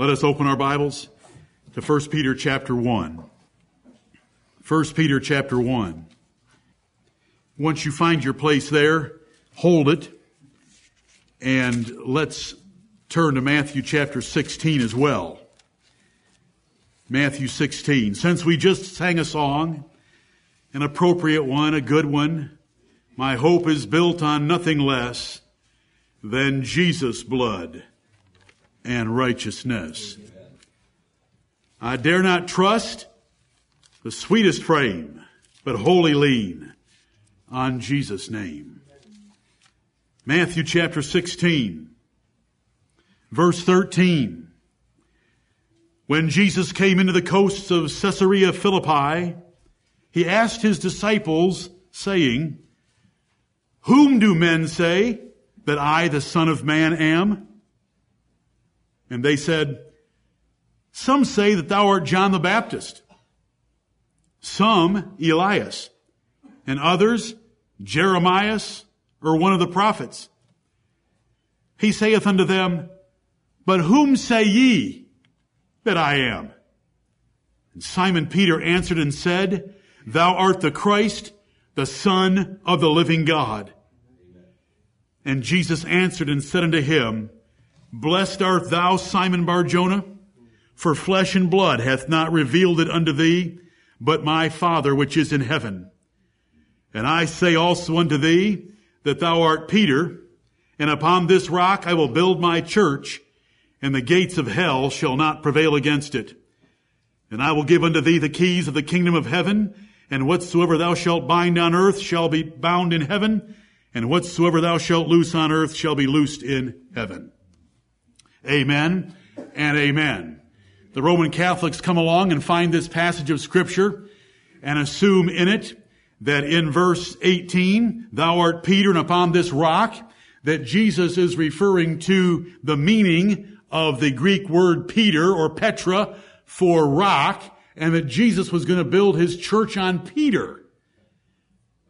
Let us open our Bibles to 1 Peter chapter 1. 1 Peter chapter 1. Once you find your place there, hold it, and let's turn to Matthew chapter 16 as well. Matthew 16. Since we just sang a song, an appropriate one, a good one, my hope is built on nothing less than Jesus' blood and righteousness. I dare not trust the sweetest frame, but wholly lean on Jesus' name. Matthew chapter 16, verse 13. When Jesus came into the coasts of Caesarea Philippi, he asked his disciples, saying, Whom do men say that I, the Son of Man, am? And they said, Some say that thou art John the Baptist, some Elias, and others Jeremias or one of the prophets. He saith unto them, But whom say ye that I am? And Simon Peter answered and said, Thou art the Christ, the Son of the living God. And Jesus answered and said unto him, Blessed art thou, Simon Barjona, for flesh and blood hath not revealed it unto thee, but my Father which is in heaven. And I say also unto thee that thou art Peter, and upon this rock I will build my church, and the gates of hell shall not prevail against it. And I will give unto thee the keys of the kingdom of heaven, and whatsoever thou shalt bind on earth shall be bound in heaven, and whatsoever thou shalt loose on earth shall be loosed in heaven. Amen and amen. The Roman Catholics come along and find this passage of scripture and assume in it that in verse 18, thou art Peter and upon this rock, that Jesus is referring to the meaning of the Greek word Peter or Petra for rock, and that Jesus was going to build his church on Peter.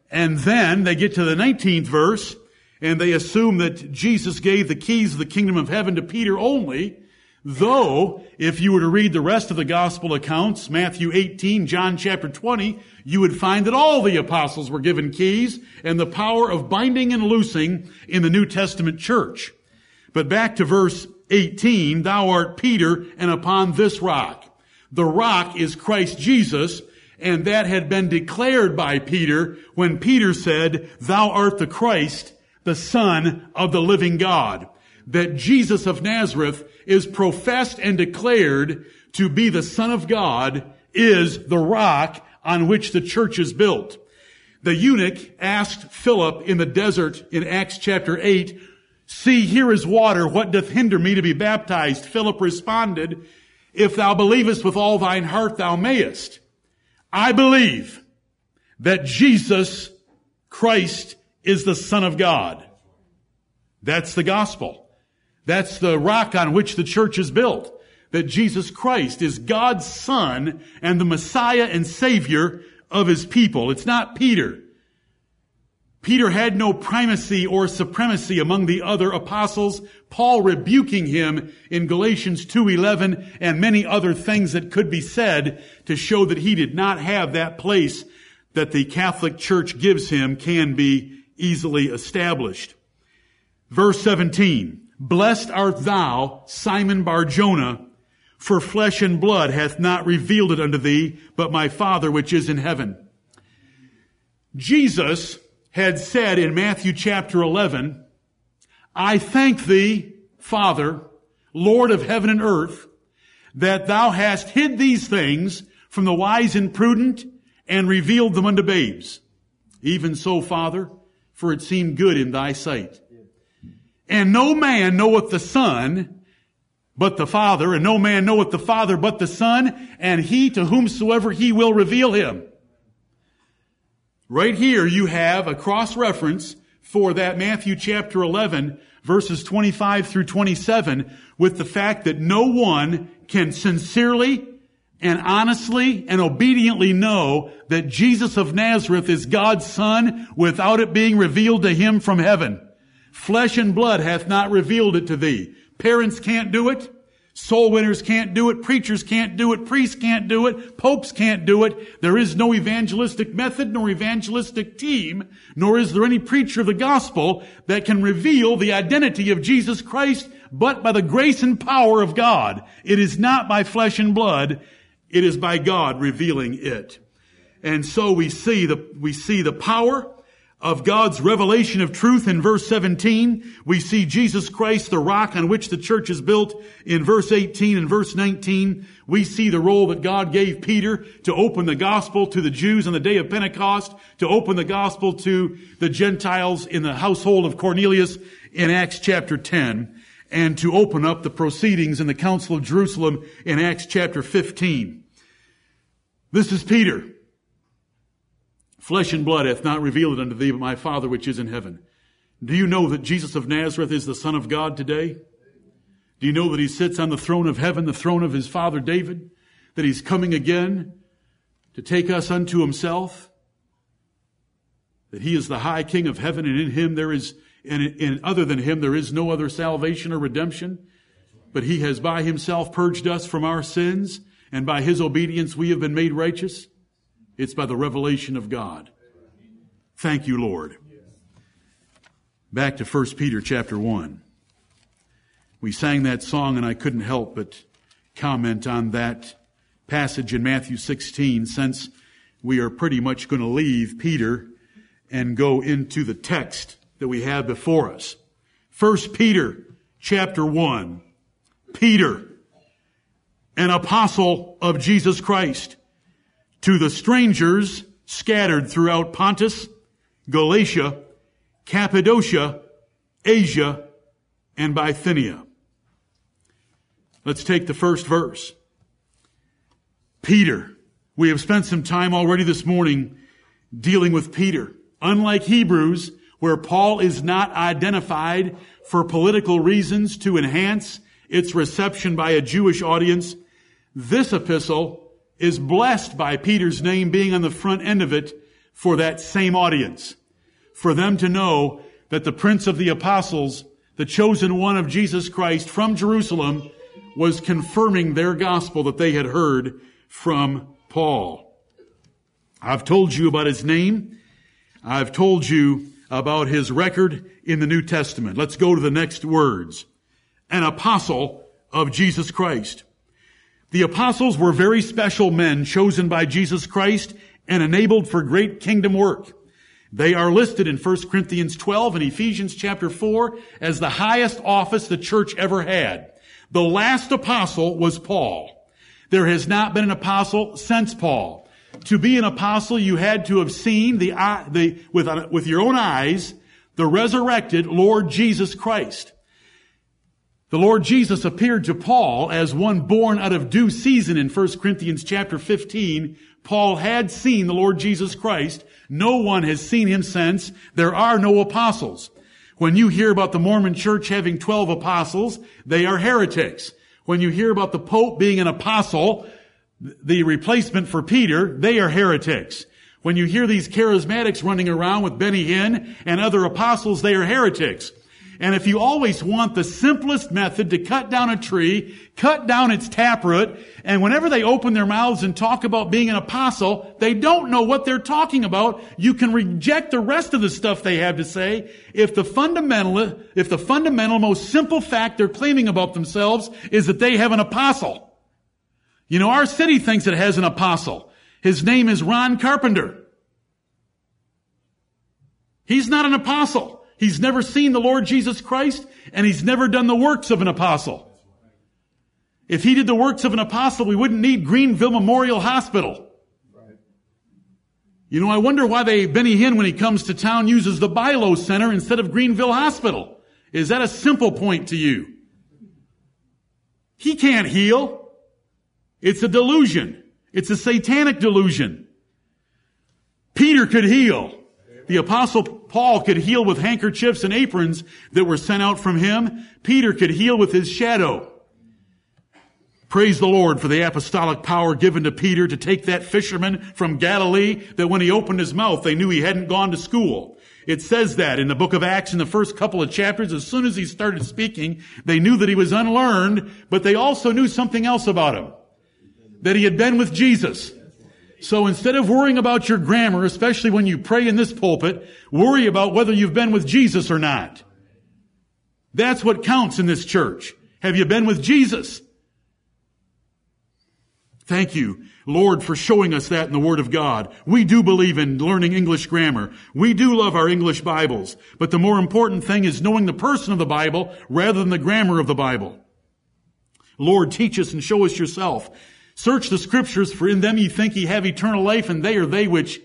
And then they get to the 19th verse, and they assume that Jesus gave the keys of the kingdom of heaven to Peter only, though if you were to read the rest of the gospel accounts, Matthew 18, John chapter 20, you would find that all the apostles were given keys and the power of binding and loosing in the New Testament church. But back to verse 18, thou art Peter and upon this rock. The rock is Christ Jesus and that had been declared by Peter when Peter said, thou art the Christ, the Son of the living God. That Jesus of Nazareth is professed and declared to be the Son of God is the rock on which the church is built. The eunuch asked Philip in the desert in Acts chapter 8, See, here is water. What doth hinder me to be baptized? Philip responded, If thou believest with all thine heart, thou mayest. I believe that Jesus Christ is the Son of God. That's the gospel. That's the rock on which the church is built. That Jesus Christ is God's Son and the Messiah and Savior of His people. It's not Peter. Peter had no primacy or supremacy among the other apostles. Paul rebuking him in Galatians 2.11 and many other things that could be said to show that he did not have that place that the Catholic Church gives him can be easily established. Verse 17. Blessed art thou, Simon Barjona, for flesh and blood hath not revealed it unto thee, but my Father which is in heaven. Jesus had said in Matthew chapter 11, I thank thee, Father, Lord of heaven and earth, that thou hast hid these things from the wise and prudent and revealed them unto babes. Even so, Father, for it seemed good in thy sight. And no man knoweth the Son but the Father, and no man knoweth the Father but the Son, and he to whomsoever he will reveal him. Right here you have a cross reference for that Matthew chapter 11 verses 25 through 27 with the fact that no one can sincerely and honestly and obediently know that Jesus of Nazareth is God's son without it being revealed to him from heaven. Flesh and blood hath not revealed it to thee. Parents can't do it. Soul winners can't do it. Preachers can't do it. Priests can't do it. Popes can't do it. There is no evangelistic method nor evangelistic team, nor is there any preacher of the gospel that can reveal the identity of Jesus Christ but by the grace and power of God. It is not by flesh and blood. It is by God revealing it. And so we see the, we see the power of God's revelation of truth in verse 17. We see Jesus Christ, the rock on which the church is built in verse 18 and verse 19. We see the role that God gave Peter to open the gospel to the Jews on the day of Pentecost, to open the gospel to the Gentiles in the household of Cornelius in Acts chapter 10, and to open up the proceedings in the Council of Jerusalem in Acts chapter 15. This is Peter. Flesh and blood hath not revealed it unto thee, but my Father which is in heaven. Do you know that Jesus of Nazareth is the Son of God today? Do you know that he sits on the throne of heaven, the throne of his father David? That he's coming again to take us unto himself? That he is the high king of heaven and in him there is, and in other than him there is no other salvation or redemption? But he has by himself purged us from our sins and by his obedience we have been made righteous. It's by the revelation of God. Thank you, Lord. Back to 1 Peter chapter 1. We sang that song and I couldn't help but comment on that passage in Matthew 16 since we are pretty much going to leave Peter and go into the text that we have before us. 1 Peter chapter 1. Peter, an apostle of Jesus Christ to the strangers scattered throughout Pontus, Galatia, Cappadocia, Asia, and Bithynia. Let's take the first verse. Peter. We have spent some time already this morning dealing with Peter. Unlike Hebrews, where Paul is not identified for political reasons to enhance its reception by a Jewish audience, this epistle is blessed by Peter's name being on the front end of it for that same audience. For them to know that the Prince of the Apostles, the chosen one of Jesus Christ from Jerusalem, was confirming their gospel that they had heard from Paul. I've told you about his name. I've told you about his record in the New Testament. Let's go to the next words. An apostle of Jesus Christ. The apostles were very special men chosen by Jesus Christ and enabled for great kingdom work. They are listed in 1 Corinthians 12 and Ephesians chapter 4 as the highest office the church ever had. The last apostle was Paul. There has not been an apostle since Paul. To be an apostle, you had to have seen the, the with, with your own eyes the resurrected Lord Jesus Christ. The Lord Jesus appeared to Paul as one born out of due season in 1 Corinthians chapter 15. Paul had seen the Lord Jesus Christ. No one has seen him since. There are no apostles. When you hear about the Mormon church having 12 apostles, they are heretics. When you hear about the Pope being an apostle, the replacement for Peter, they are heretics. When you hear these charismatics running around with Benny Hinn and other apostles, they are heretics. And if you always want the simplest method to cut down a tree, cut down its taproot, and whenever they open their mouths and talk about being an apostle, they don't know what they're talking about. You can reject the rest of the stuff they have to say if the fundamental, if the fundamental most simple fact they're claiming about themselves is that they have an apostle. You know, our city thinks it has an apostle. His name is Ron Carpenter. He's not an apostle. He's never seen the Lord Jesus Christ and he's never done the works of an apostle. If he did the works of an apostle, we wouldn't need Greenville Memorial Hospital. You know, I wonder why they, Benny Hinn, when he comes to town, uses the Bi-Lo Center instead of Greenville Hospital. Is that a simple point to you? He can't heal. It's a delusion. It's a satanic delusion. Peter could heal. The apostle Paul could heal with handkerchiefs and aprons that were sent out from him. Peter could heal with his shadow. Praise the Lord for the apostolic power given to Peter to take that fisherman from Galilee that when he opened his mouth, they knew he hadn't gone to school. It says that in the book of Acts in the first couple of chapters. As soon as he started speaking, they knew that he was unlearned, but they also knew something else about him. That he had been with Jesus. So instead of worrying about your grammar, especially when you pray in this pulpit, worry about whether you've been with Jesus or not. That's what counts in this church. Have you been with Jesus? Thank you, Lord, for showing us that in the Word of God. We do believe in learning English grammar. We do love our English Bibles. But the more important thing is knowing the person of the Bible rather than the grammar of the Bible. Lord, teach us and show us yourself. Search the scriptures, for in them ye think ye have eternal life, and they are they which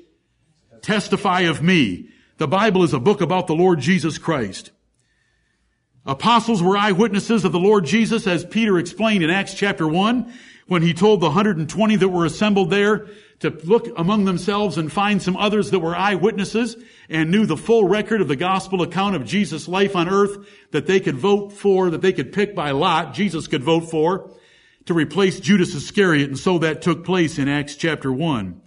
testify of me. The Bible is a book about the Lord Jesus Christ. Apostles were eyewitnesses of the Lord Jesus, as Peter explained in Acts chapter 1, when he told the 120 that were assembled there to look among themselves and find some others that were eyewitnesses and knew the full record of the gospel account of Jesus' life on earth that they could vote for, that they could pick by lot, Jesus could vote for, to replace Judas Iscariot, and so that took place in Acts chapter 1.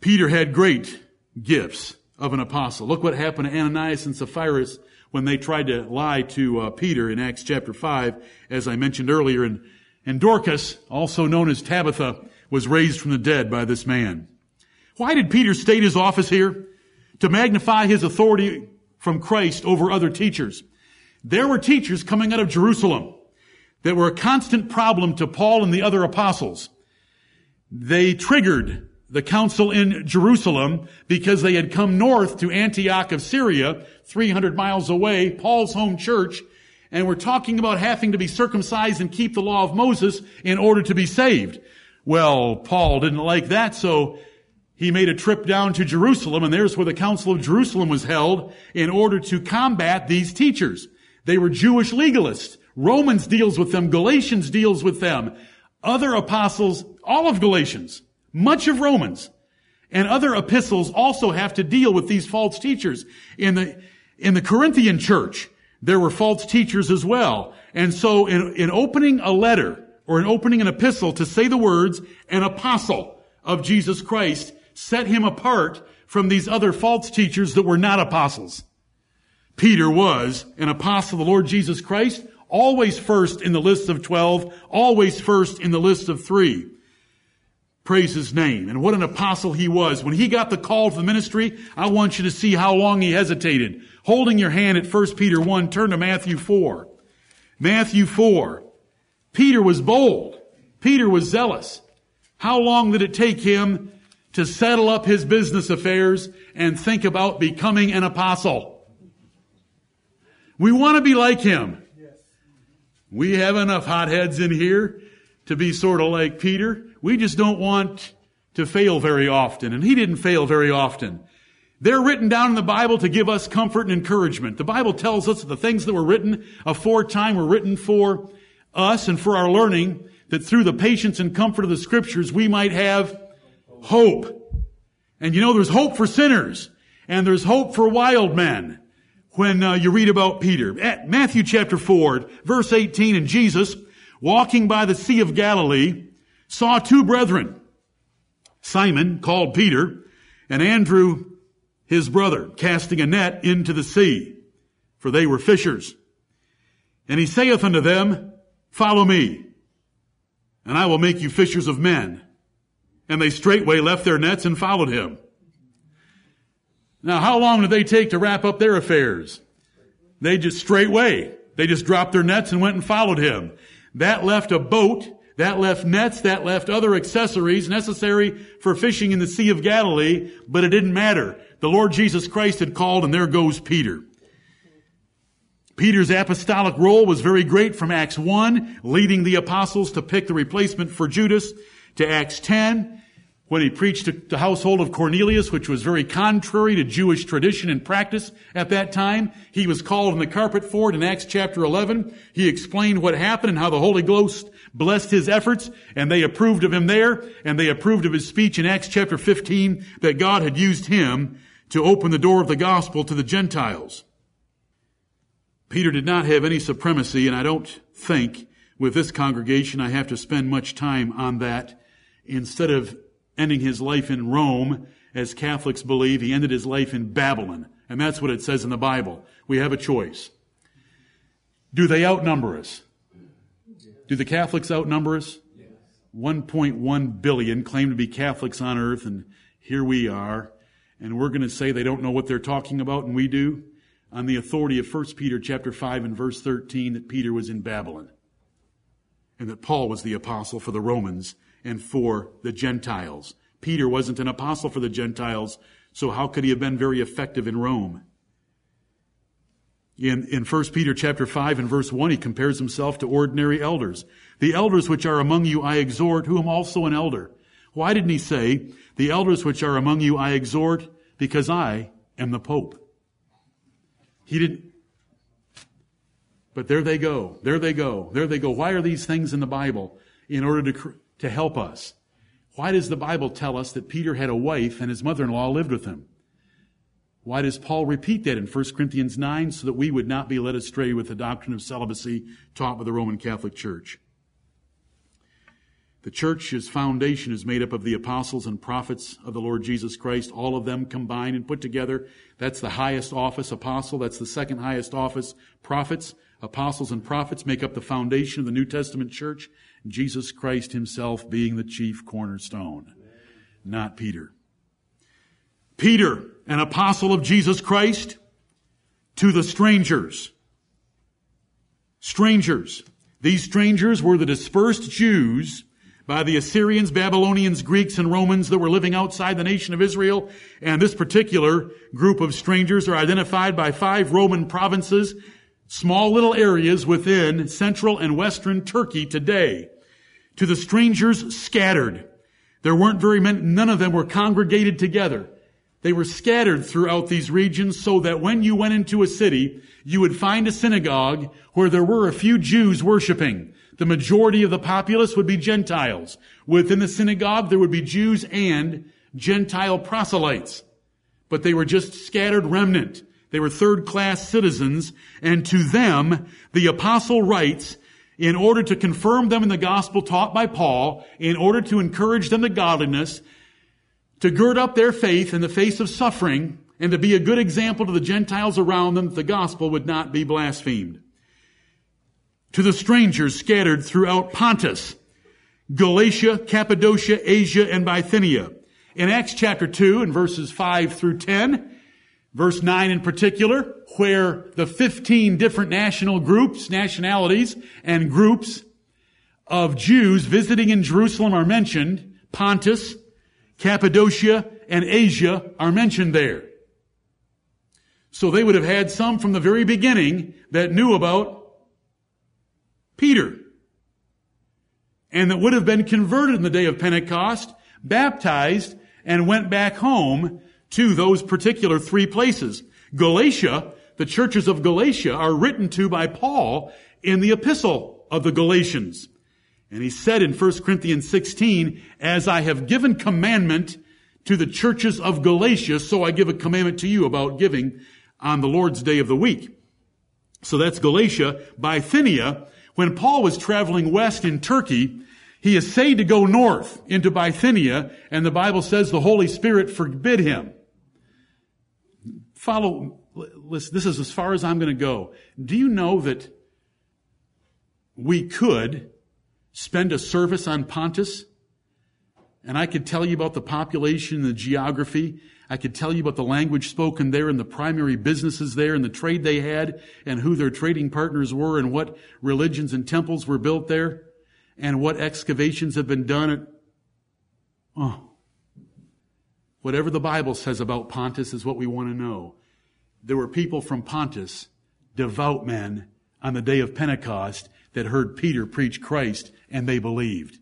Peter had great gifts of an apostle. Look what happened to Ananias and Sapphira when they tried to lie to uh, Peter in Acts chapter 5, as I mentioned earlier. And, and Dorcas, also known as Tabitha, was raised from the dead by this man. Why did Peter state his office here? To magnify his authority from Christ over other teachers. There were teachers coming out of Jerusalem that were a constant problem to Paul and the other apostles. They triggered the council in Jerusalem because they had come north to Antioch of Syria, 300 miles away, Paul's home church, and were talking about having to be circumcised and keep the law of Moses in order to be saved. Well, Paul didn't like that, so he made a trip down to Jerusalem, and there's where the Council of Jerusalem was held in order to combat these teachers. They were Jewish legalists. Romans deals with them. Galatians deals with them. Other apostles, all of Galatians, much of Romans and other epistles also have to deal with these false teachers. In the, in the Corinthian church, there were false teachers as well. And so in, in opening a letter or in opening an epistle to say the words, an apostle of Jesus Christ, set him apart from these other false teachers that were not apostles. Peter was an apostle of the Lord Jesus Christ, always first in the list of 12, always first in the list of three. Praise his name. And what an apostle he was. When he got the call to the ministry, I want you to see how long he hesitated. Holding your hand at 1 Peter 1, turn to Matthew 4. Matthew 4. Peter was bold. Peter was zealous. How long did it take him to settle up his business affairs and think about becoming an apostle? We want to be like him. We have enough hotheads in here to be sort of like Peter. We just don't want to fail very often. And he didn't fail very often. They're written down in the Bible to give us comfort and encouragement. The Bible tells us that the things that were written aforetime were written for us and for our learning, that through the patience and comfort of the scriptures, we might have hope. And you know, there's hope for sinners, and there's hope for wild men when uh, you read about Peter. At Matthew chapter 4, verse 18, and Jesus, walking by the Sea of Galilee, saw two brethren, Simon, called Peter, and Andrew, his brother, casting a net into the sea, for they were fishers. And he saith unto them, Follow me, and I will make you fishers of men. And they straightway left their nets and followed him. Now, how long did they take to wrap up their affairs? They just straightway. They just dropped their nets and went and followed him. That left a boat that left nets, that left other accessories necessary for fishing in the Sea of Galilee, but it didn't matter. The Lord Jesus Christ had called and there goes Peter. Peter's apostolic role was very great from Acts 1, leading the apostles to pick the replacement for Judas, to Acts 10, when he preached to the household of Cornelius, which was very contrary to Jewish tradition and practice at that time. He was called in the carpet for it in Acts chapter 11. He explained what happened and how the Holy Ghost blessed his efforts and they approved of him there and they approved of his speech in Acts chapter 15 that God had used him to open the door of the gospel to the Gentiles. Peter did not have any supremacy and I don't think with this congregation I have to spend much time on that. Instead of ending his life in Rome as Catholics believe, he ended his life in Babylon. And that's what it says in the Bible. We have a choice. Do they outnumber us? Do the Catholics outnumber us? 1.1 billion claim to be Catholics on earth, and here we are. And we're going to say they don't know what they're talking about, and we do, on the authority of 1 Peter chapter 5 and verse 13, that Peter was in Babylon. And that Paul was the apostle for the Romans and for the Gentiles. Peter wasn't an apostle for the Gentiles, so how could he have been very effective in Rome? In, in 1 Peter chapter 5 and verse 1, he compares himself to ordinary elders. The elders which are among you I exhort, who am also an elder. Why didn't he say, the elders which are among you I exhort, because I am the Pope? He didn't, but there they go. There they go. There they go. Why are these things in the Bible? In order to, to help us. Why does the Bible tell us that Peter had a wife and his mother-in-law lived with him? Why does Paul repeat that in 1 Corinthians 9? So that we would not be led astray with the doctrine of celibacy taught by the Roman Catholic Church. The church's foundation is made up of the apostles and prophets of the Lord Jesus Christ, all of them combined and put together. That's the highest office, apostle. That's the second highest office, prophets. Apostles and prophets make up the foundation of the New Testament church. Jesus Christ himself being the chief cornerstone, not Peter. Peter, an apostle of Jesus Christ, to the strangers. Strangers. These strangers were the dispersed Jews by the Assyrians, Babylonians, Greeks, and Romans that were living outside the nation of Israel. And this particular group of strangers are identified by five Roman provinces, small little areas within central and western Turkey today. To the strangers scattered. There weren't very many, none of them were congregated together. They were scattered throughout these regions so that when you went into a city, you would find a synagogue where there were a few Jews worshiping. The majority of the populace would be Gentiles. Within the synagogue, there would be Jews and Gentile proselytes. But they were just scattered remnant. They were third class citizens. And to them, the apostle writes, in order to confirm them in the gospel taught by Paul, in order to encourage them to godliness, to gird up their faith in the face of suffering, and to be a good example to the Gentiles around them that the gospel would not be blasphemed. To the strangers scattered throughout Pontus, Galatia, Cappadocia, Asia, and Bithynia. In Acts chapter 2 and verses 5 through 10, verse 9 in particular, where the 15 different national groups, nationalities, and groups of Jews visiting in Jerusalem are mentioned, Pontus, Cappadocia, and Asia are mentioned there. So they would have had some from the very beginning that knew about Peter. And that would have been converted in the day of Pentecost, baptized, and went back home to those particular three places. Galatia, the churches of Galatia are written to by Paul in the epistle of the Galatians. And he said in 1 Corinthians 16, as I have given commandment to the churches of Galatia, so I give a commandment to you about giving on the Lord's day of the week. So that's Galatia. Bithynia, when Paul was traveling west in Turkey, he essayed to go north into Bithynia, and the Bible says the Holy Spirit forbid him. Follow, listen, this is as far as I'm going to go. Do you know that we could spend a service on Pontus, and I could tell you about the population the geography. I could tell you about the language spoken there and the primary businesses there and the trade they had and who their trading partners were and what religions and temples were built there and what excavations have been done. At, oh. Whatever the Bible says about Pontus is what we want to know. There were people from Pontus, devout men, on the day of Pentecost that heard Peter preach Christ and they believed.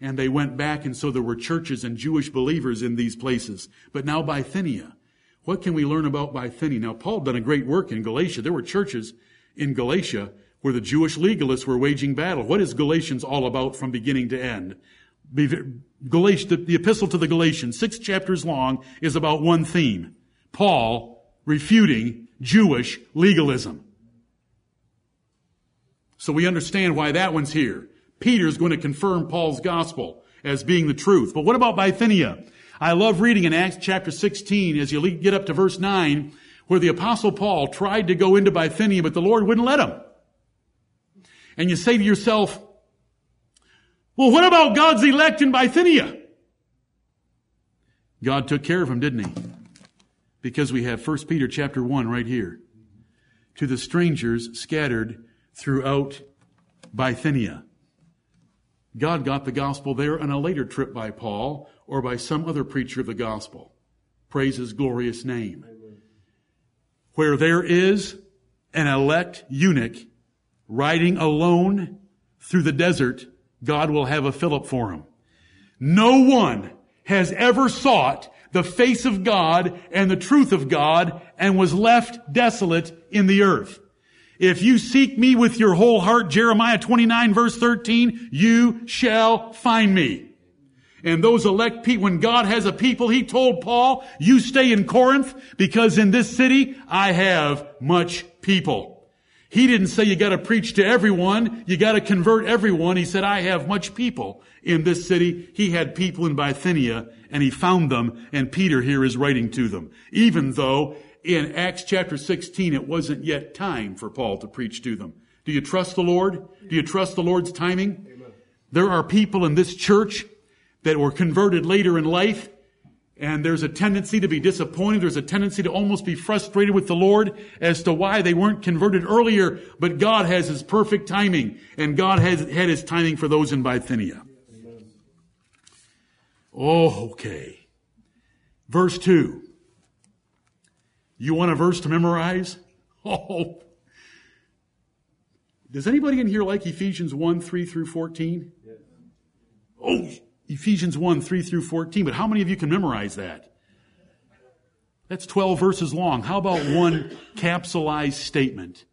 And they went back and so there were churches and Jewish believers in these places. But now Bithynia. What can we learn about Bithynia? Now Paul done a great work in Galatia. There were churches in Galatia where the Jewish legalists were waging battle. What is Galatians all about from beginning to end? Galatia, the epistle to the Galatians, six chapters long, is about one theme. Paul refuting Jewish legalism. So we understand why that one's here. Peter's going to confirm Paul's gospel as being the truth. But what about Bithynia? I love reading in Acts chapter 16 as you get up to verse 9 where the apostle Paul tried to go into Bithynia, but the Lord wouldn't let him. And you say to yourself, well, what about God's elect in Bithynia? God took care of him, didn't he? Because we have 1 Peter chapter 1 right here. To the strangers scattered throughout Bithynia. God got the gospel there on a later trip by Paul or by some other preacher of the gospel. Praise his glorious name. Where there is an elect eunuch riding alone through the desert, God will have a Philip for him. No one has ever sought the face of God and the truth of God and was left desolate in the earth. If you seek me with your whole heart, Jeremiah 29 verse 13, you shall find me. And those elect people, when God has a people, He told Paul, you stay in Corinth because in this city I have much people. He didn't say you gotta preach to everyone, you gotta convert everyone. He said, I have much people in this city. He had people in Bithynia and he found them and Peter here is writing to them. Even though in Acts chapter 16 it wasn't yet time for Paul to preach to them. Do you trust the Lord? Do you trust the Lord's timing? Amen. There are people in this church that were converted later in life and there's a tendency to be disappointed. There's a tendency to almost be frustrated with the Lord as to why they weren't converted earlier. But God has His perfect timing, and God has had His timing for those in Bithynia. Oh, okay. Verse 2. You want a verse to memorize? Oh. Does anybody in here like Ephesians 1, 3 through 14? Oh, Ephesians 1, 3 through 14, but how many of you can memorize that? That's 12 verses long. How about one capsulized statement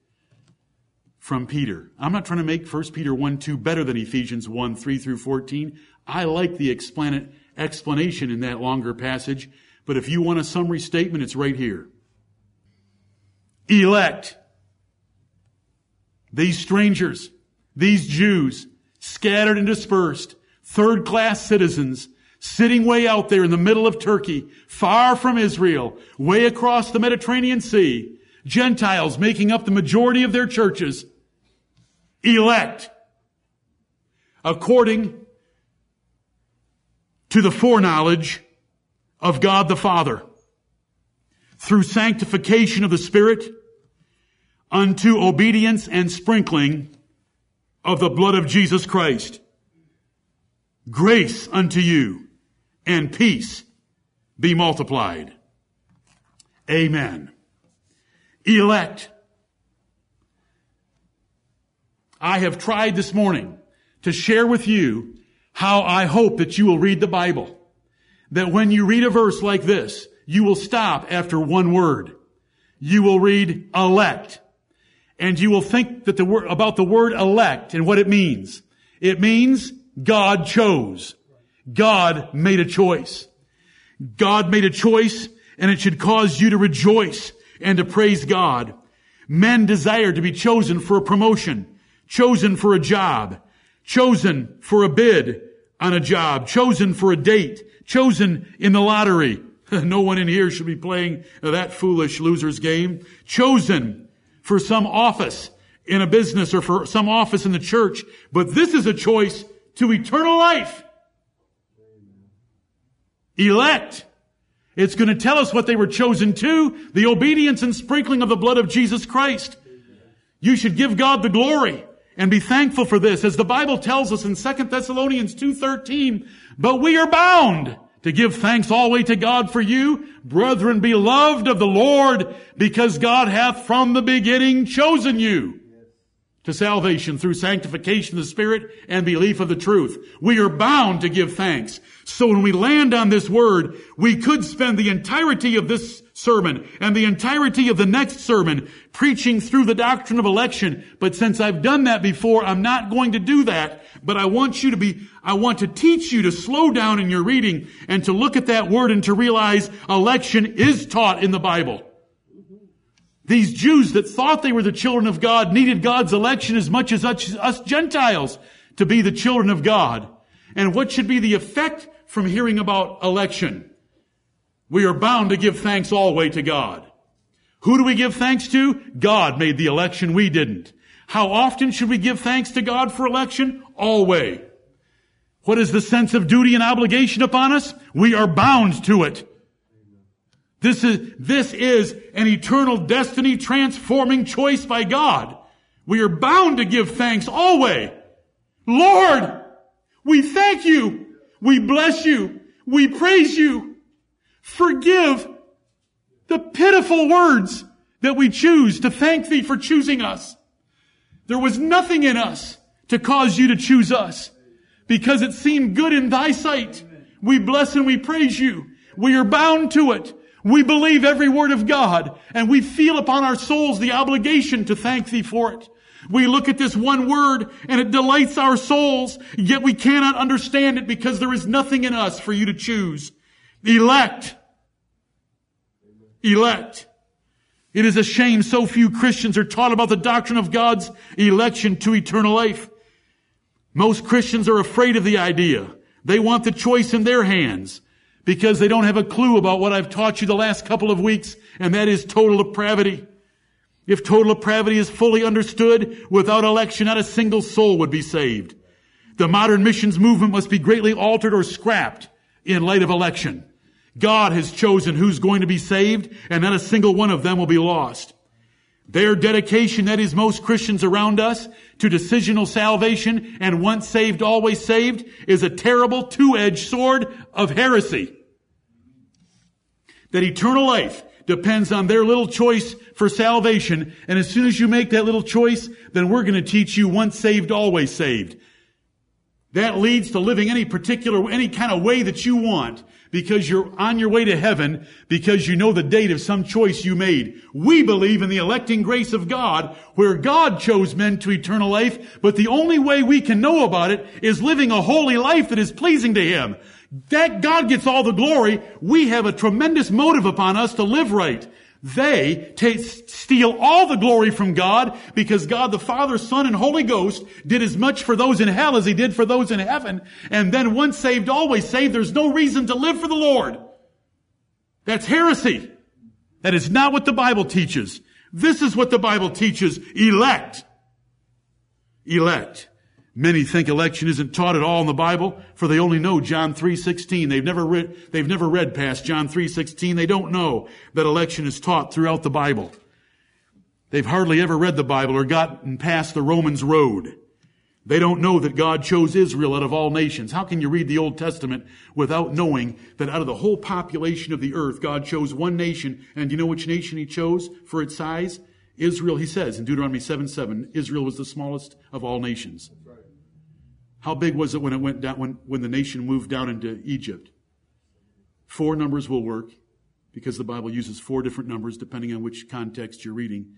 from Peter? I'm not trying to make 1 Peter 1, 2 better than Ephesians 1, 3 through 14. I like the explanation in that longer passage, but if you want a summary statement, it's right here. Elect. These strangers, these Jews, scattered and dispersed, third class citizens sitting way out there in the middle of Turkey, far from Israel, way across the Mediterranean Sea, Gentiles making up the majority of their churches, elect according to the foreknowledge of God the Father through sanctification of the Spirit unto obedience and sprinkling of the blood of Jesus Christ. Grace unto you and peace be multiplied. Amen. Elect. I have tried this morning to share with you how I hope that you will read the Bible. That when you read a verse like this, you will stop after one word. You will read elect. And you will think that the word, about the word elect and what it means. It means God chose. God made a choice. God made a choice and it should cause you to rejoice and to praise God. Men desire to be chosen for a promotion, chosen for a job, chosen for a bid on a job, chosen for a date, chosen in the lottery. no one in here should be playing that foolish loser's game. Chosen for some office in a business or for some office in the church. But this is a choice to eternal life. Elect. It's going to tell us what they were chosen to, the obedience and sprinkling of the blood of Jesus Christ. You should give God the glory and be thankful for this. As the Bible tells us in 2 Thessalonians 2.13, but we are bound to give thanks always to God for you, brethren beloved of the Lord, because God hath from the beginning chosen you to salvation through sanctification of the Spirit and belief of the truth. We are bound to give thanks. So when we land on this word, we could spend the entirety of this sermon and the entirety of the next sermon preaching through the doctrine of election. But since I've done that before, I'm not going to do that. But I want you to be, I want to teach you to slow down in your reading and to look at that word and to realize election is taught in the Bible. These Jews that thought they were the children of God needed God's election as much as us Gentiles to be the children of God. And what should be the effect from hearing about election? We are bound to give thanks always to God. Who do we give thanks to? God made the election, we didn't. How often should we give thanks to God for election? Always. What is the sense of duty and obligation upon us? We are bound to it. This is, this is an eternal destiny transforming choice by God. We are bound to give thanks always. Lord, we thank you. We bless you. We praise you. Forgive the pitiful words that we choose to thank thee for choosing us. There was nothing in us to cause you to choose us because it seemed good in thy sight. We bless and we praise you. We are bound to it. We believe every word of God and we feel upon our souls the obligation to thank thee for it. We look at this one word and it delights our souls, yet we cannot understand it because there is nothing in us for you to choose. Elect. Elect. It is a shame so few Christians are taught about the doctrine of God's election to eternal life. Most Christians are afraid of the idea. They want the choice in their hands because they don't have a clue about what I've taught you the last couple of weeks, and that is total depravity. If total depravity is fully understood, without election, not a single soul would be saved. The modern missions movement must be greatly altered or scrapped in light of election. God has chosen who's going to be saved, and not a single one of them will be lost. Their dedication, that is most Christians around us, to decisional salvation and once saved, always saved, is a terrible two-edged sword of heresy. That eternal life depends on their little choice for salvation, and as soon as you make that little choice, then we're going to teach you once saved, always saved. That leads to living any particular, any kind of way that you want because you're on your way to heaven because you know the date of some choice you made. We believe in the electing grace of God where God chose men to eternal life, but the only way we can know about it is living a holy life that is pleasing to Him. That God gets all the glory. We have a tremendous motive upon us to live right. They take, steal all the glory from God because God the Father, Son, and Holy Ghost did as much for those in hell as He did for those in heaven. And then once saved, always saved. There's no reason to live for the Lord. That's heresy. That is not what the Bible teaches. This is what the Bible teaches. Elect. Elect. Many think election isn't taught at all in the Bible, for they only know John 3.16. They've never read, they've never read past John 3.16. They don't know that election is taught throughout the Bible. They've hardly ever read the Bible or gotten past the Romans road. They don't know that God chose Israel out of all nations. How can you read the Old Testament without knowing that out of the whole population of the earth, God chose one nation, and do you know which nation He chose for its size? Israel, He says in Deuteronomy 7 7, Israel was the smallest of all nations. How big was it when it went down, when, when the nation moved down into Egypt? Four numbers will work because the Bible uses four different numbers depending on which context you're reading.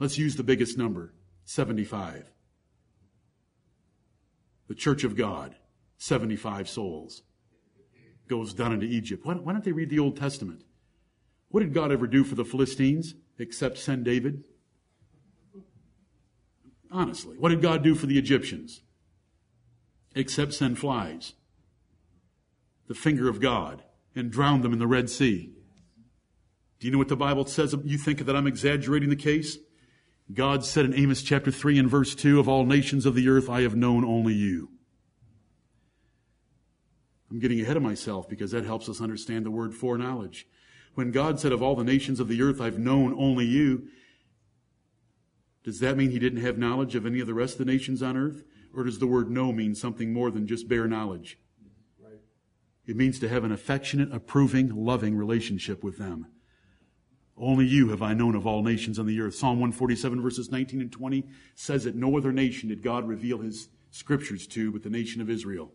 Let's use the biggest number 75. The church of God, 75 souls, goes down into Egypt. Why, why don't they read the Old Testament? What did God ever do for the Philistines except send David? Honestly, what did God do for the Egyptians? Except send flies, the finger of God, and drown them in the Red Sea. Do you know what the Bible says? You think that I'm exaggerating the case? God said in Amos chapter 3 and verse 2, of all nations of the earth, I have known only you. I'm getting ahead of myself because that helps us understand the word foreknowledge. When God said, of all the nations of the earth, I've known only you, does that mean he didn't have knowledge of any of the rest of the nations on earth? Or does the word know mean something more than just bare knowledge? It means to have an affectionate, approving, loving relationship with them. Only you have I known of all nations on the earth. Psalm 147 verses 19 and 20 says that no other nation did God reveal his scriptures to but the nation of Israel.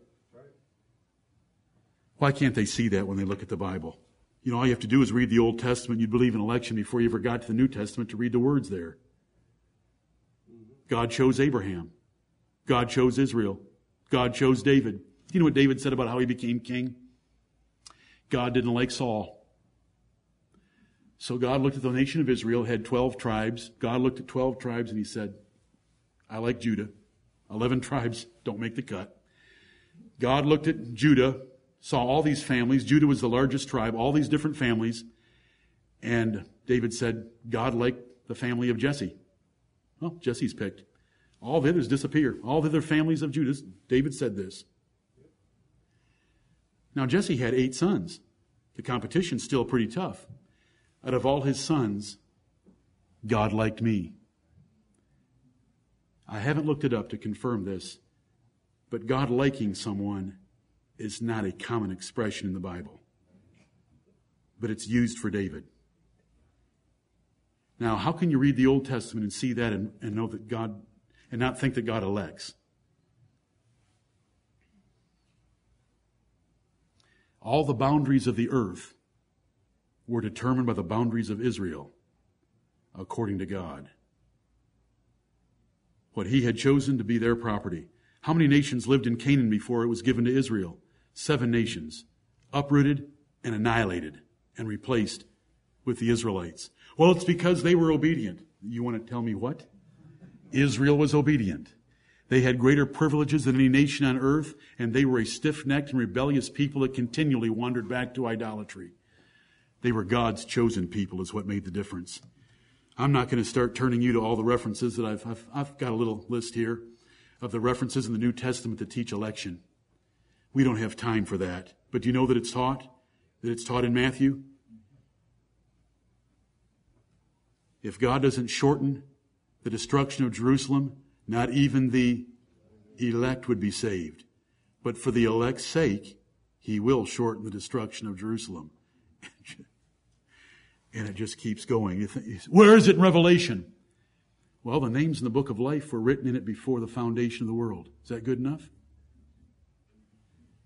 Why can't they see that when they look at the Bible? You know, all you have to do is read the Old Testament. You'd believe in election before you ever got to the New Testament to read the words there. Mm-hmm. God chose Abraham. God chose Israel. God chose David. You know what David said about how he became king? God didn't like Saul. So God looked at the nation of Israel, had 12 tribes. God looked at 12 tribes and he said, I like Judah. 11 tribes don't make the cut. God looked at Judah, saw all these families. Judah was the largest tribe, all these different families. And David said, God liked the family of Jesse. Well, Jesse's picked. All the others disappear. All the other families of Judah. David said this. Now, Jesse had eight sons. The competition's still pretty tough. Out of all his sons, God liked me. I haven't looked it up to confirm this, but God liking someone is not a common expression in the Bible. But it's used for David. Now, how can you read the Old Testament and see that and, and know that God, and not think that God elects? All the boundaries of the earth were determined by the boundaries of Israel, according to God. What he had chosen to be their property. How many nations lived in Canaan before it was given to Israel? Seven nations, uprooted and annihilated and replaced with the Israelites. Well, it's because they were obedient. You want to tell me what? Israel was obedient. They had greater privileges than any nation on earth, and they were a stiff necked and rebellious people that continually wandered back to idolatry. They were God's chosen people, is what made the difference. I'm not going to start turning you to all the references that I've, I've, I've got a little list here of the references in the New Testament that teach election. We don't have time for that. But do you know that it's taught? That it's taught in Matthew? If God doesn't shorten the destruction of Jerusalem, not even the elect would be saved. But for the elect's sake, he will shorten the destruction of Jerusalem. and it just keeps going. Where is it in Revelation? Well, the names in the book of life were written in it before the foundation of the world. Is that good enough?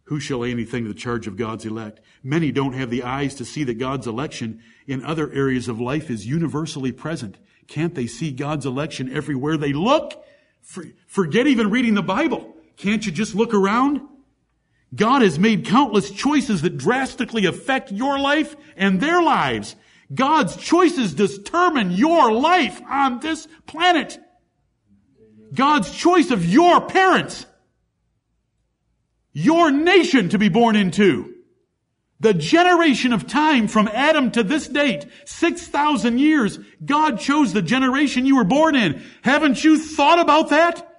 Who shall lay anything to the charge of God's elect? Many don't have the eyes to see that God's election in other areas of life is universally present. Can't they see God's election everywhere they look? Forget even reading the Bible. Can't you just look around? God has made countless choices that drastically affect your life and their lives. God's choices determine your life on this planet. God's choice of your parents, your nation to be born into, the generation of time from Adam to this date, 6,000 years, God chose the generation you were born in. Haven't you thought about that?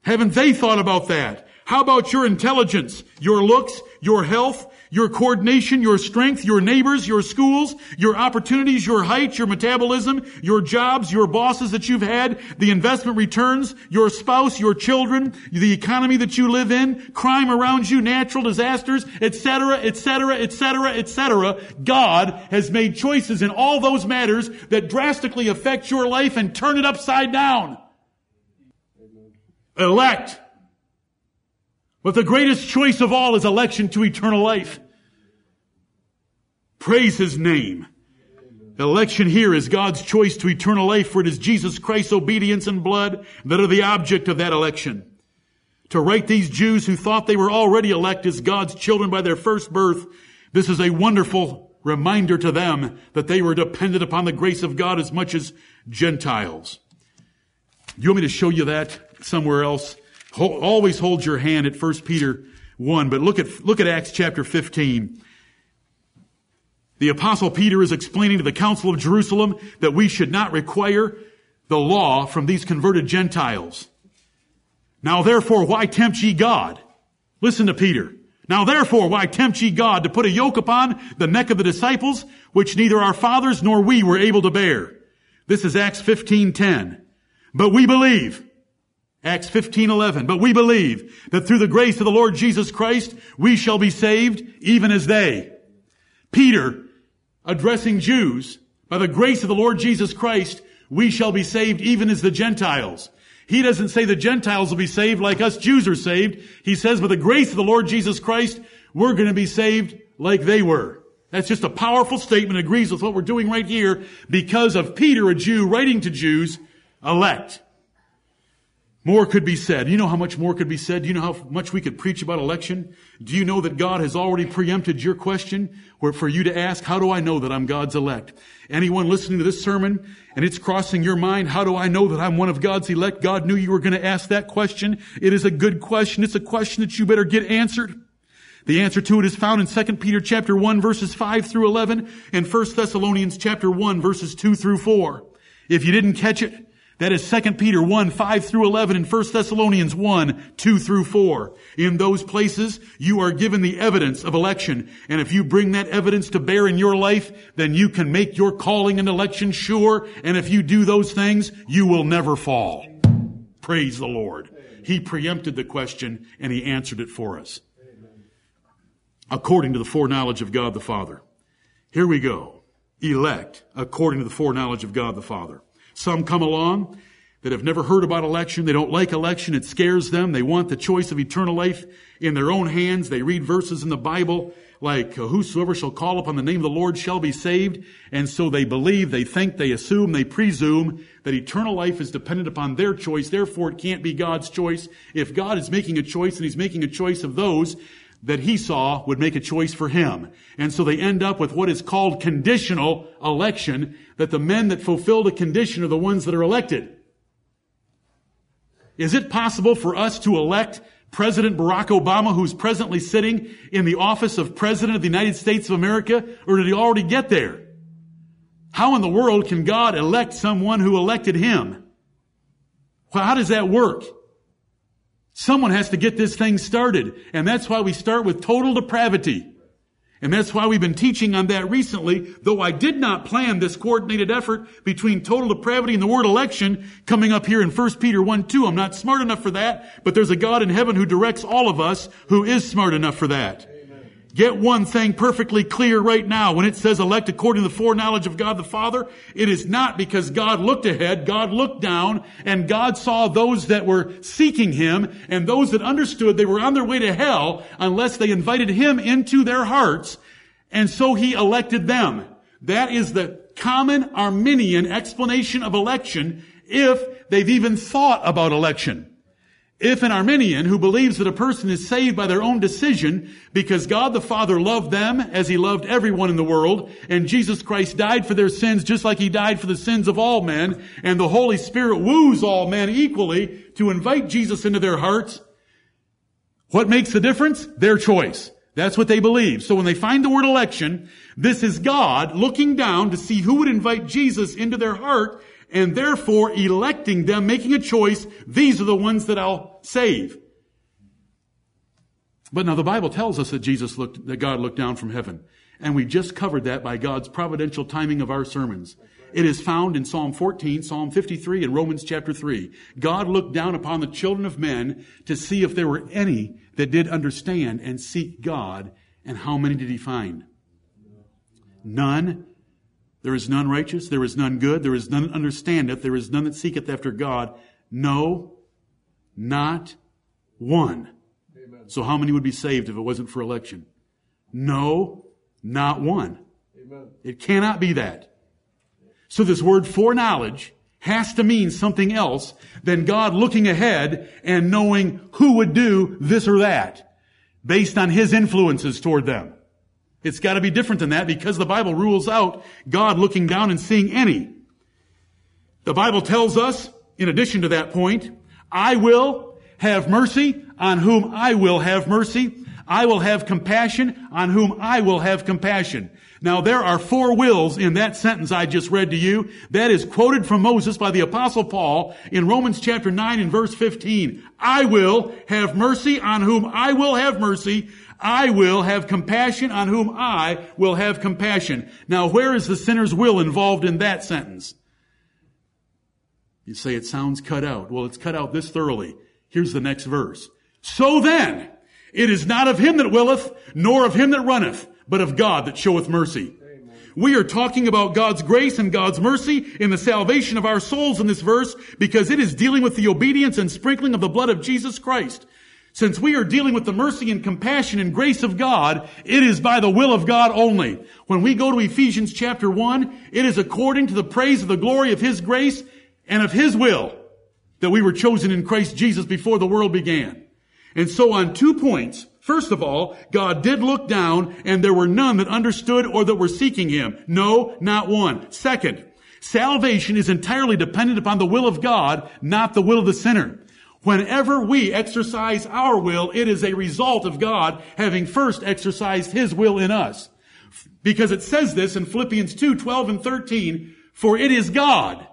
Haven't they thought about that? How about your intelligence, your looks, your health, your coordination, your strength, your neighbors, your schools, your opportunities, your height, your metabolism, your jobs, your bosses that you've had, the investment returns, your spouse, your children, the economy that you live in, crime around you, natural disasters, etc., etc., etc., etc. God has made choices in all those matters that drastically affect your life and turn it upside down. Elect. But the greatest choice of all is election to eternal life. Praise His name. Election here is God's choice to eternal life, for it is Jesus Christ's obedience and blood that are the object of that election. To write these Jews who thought they were already elect as God's children by their first birth, this is a wonderful reminder to them that they were dependent upon the grace of God as much as Gentiles. You want me to show you that somewhere else? Always hold your hand at 1 Peter 1, but look at, look at Acts chapter 15. The apostle Peter is explaining to the council of Jerusalem that we should not require the law from these converted Gentiles. Now therefore, why tempt ye God? Listen to Peter. Now therefore, why tempt ye God to put a yoke upon the neck of the disciples, which neither our fathers nor we were able to bear? This is Acts 15:10. But we believe Acts 15:11 But we believe that through the grace of the Lord Jesus Christ we shall be saved even as they. Peter addressing Jews by the grace of the Lord Jesus Christ we shall be saved even as the Gentiles. He doesn't say the Gentiles will be saved like us Jews are saved. He says by the grace of the Lord Jesus Christ we're going to be saved like they were. That's just a powerful statement, agrees with what we're doing right here because of Peter, a Jew, writing to Jews, elect. More could be said. You know how much more could be said? Do you know how much we could preach about election? Do you know that God has already preempted your question where for you to ask, how do I know that I'm God's elect? Anyone listening to this sermon and it's crossing your mind, how do I know that I'm one of God's elect? God knew you were going to ask that question. It is a good question. It's a question that you better get answered. The answer to it is found in 2 Peter chapter 1 verses 5 through 11 and 1 Thessalonians chapter 1 verses 2 through 4. If you didn't catch it, that is 2 Peter 1, 5 through 11 and 1 Thessalonians 1, 2 through 4. In those places, you are given the evidence of election. And if you bring that evidence to bear in your life, then you can make your calling and election sure. And if you do those things, you will never fall. Praise the Lord. He preempted the question and he answered it for us. According to the foreknowledge of God the Father. Here we go. Elect according to the foreknowledge of God the Father. Some come along that have never heard about election. They don't like election. It scares them. They want the choice of eternal life in their own hands. They read verses in the Bible like, uh, whosoever shall call upon the name of the Lord shall be saved. And so they believe, they think, they assume, they presume that eternal life is dependent upon their choice. Therefore, it can't be God's choice. If God is making a choice and He's making a choice of those that he saw would make a choice for him. And so they end up with what is called conditional election, that the men that fulfill the condition are the ones that are elected. Is it possible for us to elect President Barack Obama, who's presently sitting in the office of President of the United States of America, or did he already get there? How in the world can God elect someone who elected him? Well, how does that work? Someone has to get this thing started. And that's why we start with total depravity. And that's why we've been teaching on that recently, though I did not plan this coordinated effort between total depravity and the word election coming up here in 1 Peter 1 2. I'm not smart enough for that, but there's a God in heaven who directs all of us who is smart enough for that. Get one thing perfectly clear right now. When it says elect according to the foreknowledge of God the Father, it is not because God looked ahead. God looked down and God saw those that were seeking Him and those that understood they were on their way to hell unless they invited Him into their hearts. And so He elected them. That is the common Arminian explanation of election if they've even thought about election. If an Arminian who believes that a person is saved by their own decision because God the Father loved them as he loved everyone in the world and Jesus Christ died for their sins just like he died for the sins of all men and the Holy Spirit woos all men equally to invite Jesus into their hearts, what makes the difference? Their choice. That's what they believe. So when they find the word election, this is God looking down to see who would invite Jesus into their heart and therefore electing them, making a choice, these are the ones that I'll save. But now the Bible tells us that Jesus looked, that God looked down from heaven. And we just covered that by God's providential timing of our sermons. It is found in Psalm 14, Psalm 53, and Romans chapter 3. God looked down upon the children of men to see if there were any that did understand and seek God. And how many did he find? None. There is none righteous, there is none good, there is none that understandeth, there is none that seeketh after God. No, not one. Amen. So how many would be saved if it wasn't for election? No, not one. Amen. It cannot be that. So this word foreknowledge has to mean something else than God looking ahead and knowing who would do this or that based on his influences toward them. It's got to be different than that because the Bible rules out God looking down and seeing any. The Bible tells us, in addition to that point, I will have mercy on whom I will have mercy. I will have compassion on whom I will have compassion. Now there are four wills in that sentence I just read to you. That is quoted from Moses by the apostle Paul in Romans chapter 9 and verse 15. I will have mercy on whom I will have mercy. I will have compassion on whom I will have compassion. Now, where is the sinner's will involved in that sentence? You say it sounds cut out. Well, it's cut out this thoroughly. Here's the next verse. So then, it is not of him that willeth, nor of him that runneth, but of God that showeth mercy. We are talking about God's grace and God's mercy in the salvation of our souls in this verse because it is dealing with the obedience and sprinkling of the blood of Jesus Christ. Since we are dealing with the mercy and compassion and grace of God, it is by the will of God only. When we go to Ephesians chapter 1, it is according to the praise of the glory of His grace and of His will that we were chosen in Christ Jesus before the world began. And so on two points, first of all, God did look down and there were none that understood or that were seeking Him. No, not one. Second, salvation is entirely dependent upon the will of God, not the will of the sinner. Whenever we exercise our will, it is a result of God having first exercised His will in us. Because it says this in Philippians 2, 12 and 13, for it is God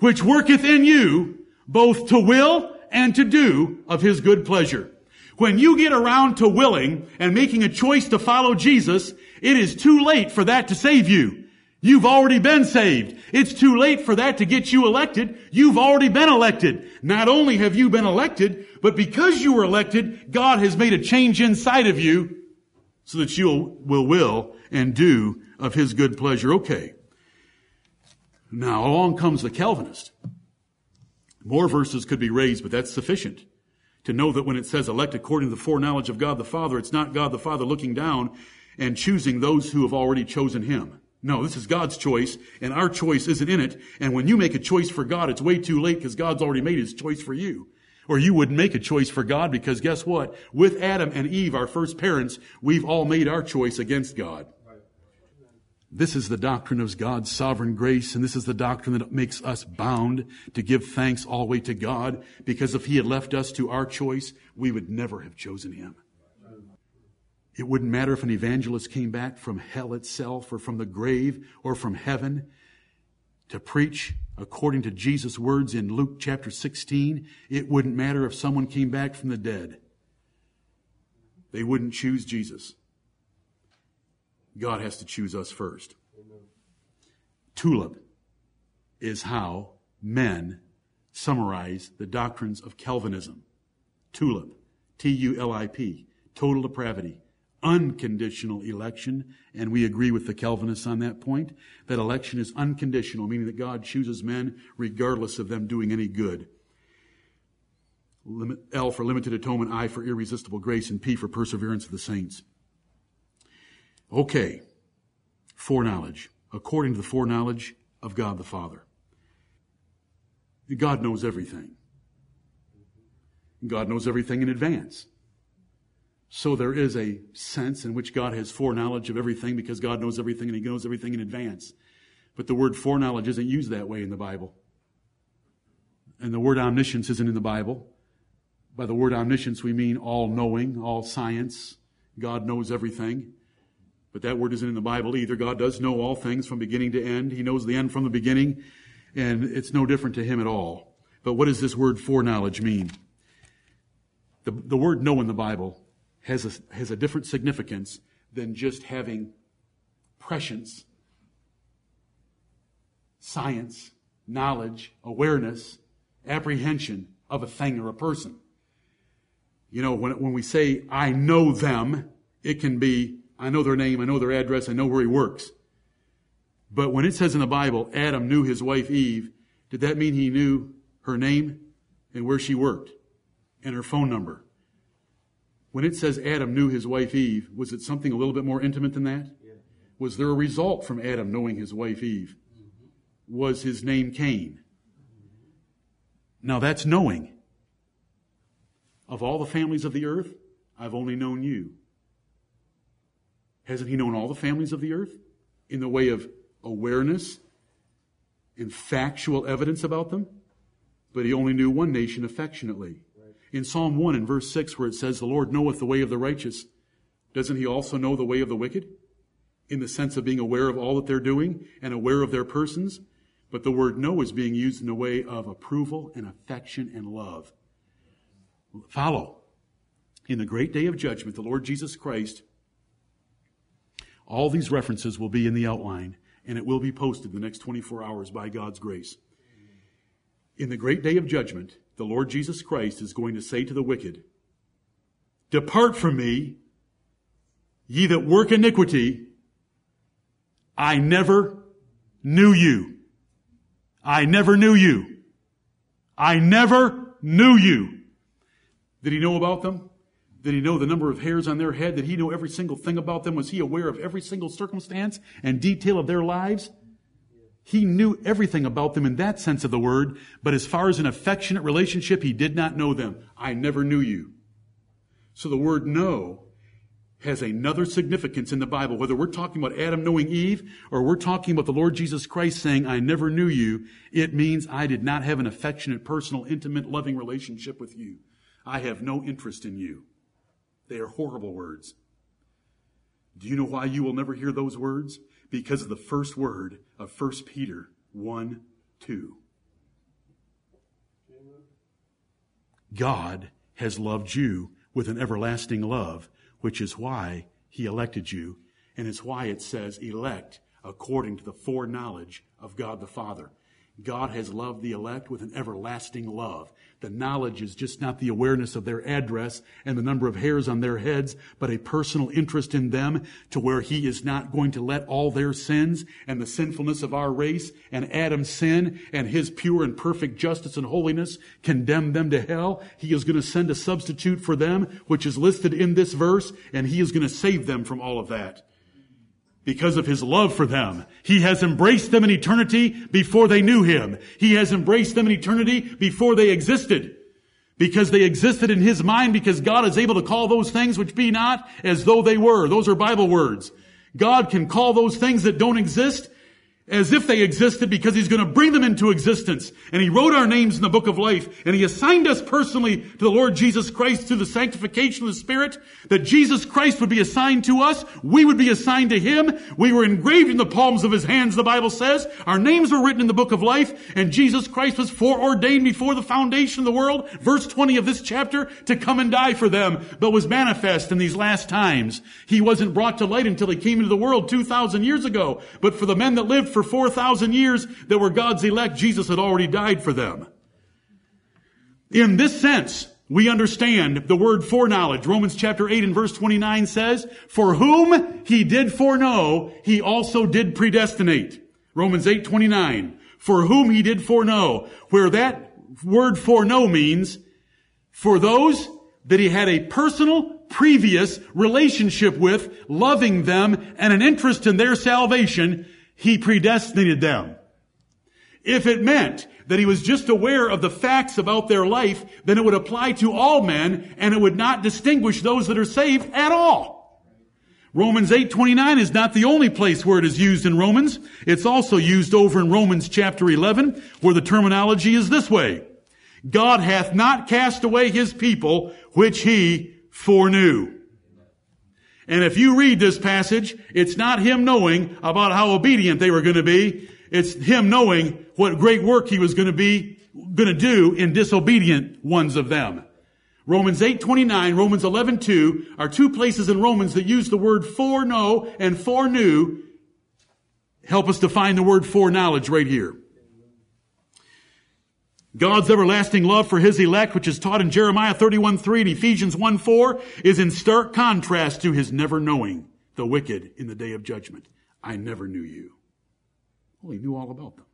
which worketh in you both to will and to do of His good pleasure. When you get around to willing and making a choice to follow Jesus, it is too late for that to save you. You've already been saved. It's too late for that to get you elected. You've already been elected. Not only have you been elected, but because you were elected, God has made a change inside of you so that you will will and do of His good pleasure. Okay. Now along comes the Calvinist. More verses could be raised, but that's sufficient to know that when it says elect according to the foreknowledge of God the Father, it's not God the Father looking down and choosing those who have already chosen Him. No, this is God's choice, and our choice isn't in it. And when you make a choice for God, it's way too late because God's already made His choice for you. Or you wouldn't make a choice for God because guess what? With Adam and Eve, our first parents, we've all made our choice against God. This is the doctrine of God's sovereign grace, and this is the doctrine that makes us bound to give thanks always to God, because if He had left us to our choice, we would never have chosen Him. It wouldn't matter if an evangelist came back from hell itself or from the grave or from heaven to preach according to Jesus' words in Luke chapter 16. It wouldn't matter if someone came back from the dead. They wouldn't choose Jesus. God has to choose us first. Tulip is how men summarize the doctrines of Calvinism. Tulip, T-U-L-I-P, total depravity, unconditional election, and we agree with the Calvinists on that point, that election is unconditional, meaning that God chooses men regardless of them doing any good. L for limited atonement, I for irresistible grace, and P for perseverance of the saints. Okay, foreknowledge, according to the foreknowledge of God the Father. God knows everything. God knows everything in advance. So there is a sense in which God has foreknowledge of everything because God knows everything and He knows everything in advance. But the word foreknowledge isn't used that way in the Bible. And the word omniscience isn't in the Bible. By the word omniscience, we mean all knowing, all science. God knows everything. But that word isn't in the Bible either. God does know all things from beginning to end. He knows the end from the beginning, and it's no different to Him at all. But what does this word foreknowledge mean? The, the word know in the Bible has a, has a different significance than just having prescience, science, knowledge, awareness, apprehension of a thing or a person. You know, when, when we say, I know them, it can be, I know their name, I know their address, I know where he works. But when it says in the Bible, Adam knew his wife Eve, did that mean he knew her name and where she worked and her phone number? When it says Adam knew his wife Eve, was it something a little bit more intimate than that? Yeah. Was there a result from Adam knowing his wife Eve? Mm-hmm. Was his name Cain? Now that's knowing. Of all the families of the earth, I've only known you. Hasn't he known all the families of the earth in the way of awareness and factual evidence about them? But he only knew one nation affectionately in Psalm 1 and verse 6 where it says, the Lord knoweth the way of the righteous, doesn't he also know the way of the wicked? In the sense of being aware of all that they're doing and aware of their persons. But the word know is being used in a way of approval and affection and love. Follow. In the great day of judgment, the Lord Jesus Christ, all these references will be in the outline and it will be posted the next 24 hours by God's grace. In the great day of judgment, the Lord Jesus Christ is going to say to the wicked, Depart from me, ye that work iniquity. I never knew you. I never knew you. I never knew you. Did he know about them? Did he know the number of hairs on their head? Did he know every single thing about them? Was he aware of every single circumstance and detail of their lives? He knew everything about them in that sense of the word, but as far as an affectionate relationship, he did not know them. I never knew you. So the word know has another significance in the Bible. Whether we're talking about Adam knowing Eve or we're talking about the Lord Jesus Christ saying, I never knew you, it means I did not have an affectionate, personal, intimate, loving relationship with you. I have no interest in you. They are horrible words. Do you know why you will never hear those words? Because of the first word of 1 Peter 1 2. God has loved you with an everlasting love which is why he elected you, and it's why it says elect according to the foreknowledge of God the Father. God has loved the elect with an everlasting love. The knowledge is just not the awareness of their address and the number of hairs on their heads, but a personal interest in them to where he is not going to let all their sins and the sinfulness of our race and Adam's sin and his pure and perfect justice and holiness condemn them to hell. He is going to send a substitute for them, which is listed in this verse, and he is going to save them from all of that because of his love for them. He has embraced them in eternity before they knew him. He has embraced them in eternity before they existed. Because they existed in his mind because God is able to call those things which be not as though they were. Those are Bible words. God can call those things that don't exist as if they existed because he's going to bring them into existence. And he wrote our names in the book of life and he assigned us personally to the Lord Jesus Christ through the sanctification of the Spirit that Jesus Christ would be assigned to us. We would be assigned to him. We were engraved in the palms of his hands, the Bible says. Our names were written in the book of life and Jesus Christ was foreordained before the foundation of the world, verse 20 of this chapter, to come and die for them, but was manifest in these last times. He wasn't brought to light until he came into the world 2,000 years ago. But for the men that lived for for 4,000 years that were God's elect, Jesus had already died for them. In this sense, we understand the word foreknowledge. Romans chapter 8 and verse 29 says, For whom he did foreknow, he also did predestinate. Romans 8, 29. For whom he did foreknow. Where that word foreknow means, for those that he had a personal, previous relationship with, loving them, and an interest in their salvation, he predestinated them. If it meant that he was just aware of the facts about their life, then it would apply to all men and it would not distinguish those that are saved at all. Romans 8:29 is not the only place where it is used in Romans. It's also used over in Romans chapter 11 where the terminology is this way. God hath not cast away his people which he foreknew. And if you read this passage, it's not him knowing about how obedient they were going to be. It's him knowing what great work he was going to be, going to do in disobedient ones of them. Romans 8:29, Romans 11:2 are two places in Romans that use the word foreknow and for foreknew. Help us define the word foreknowledge right here. God's everlasting love for his elect, which is taught in Jeremiah 31 3 and Ephesians 1 4, is in stark contrast to his never knowing the wicked in the day of judgment. I never knew you. Well, he knew all about them.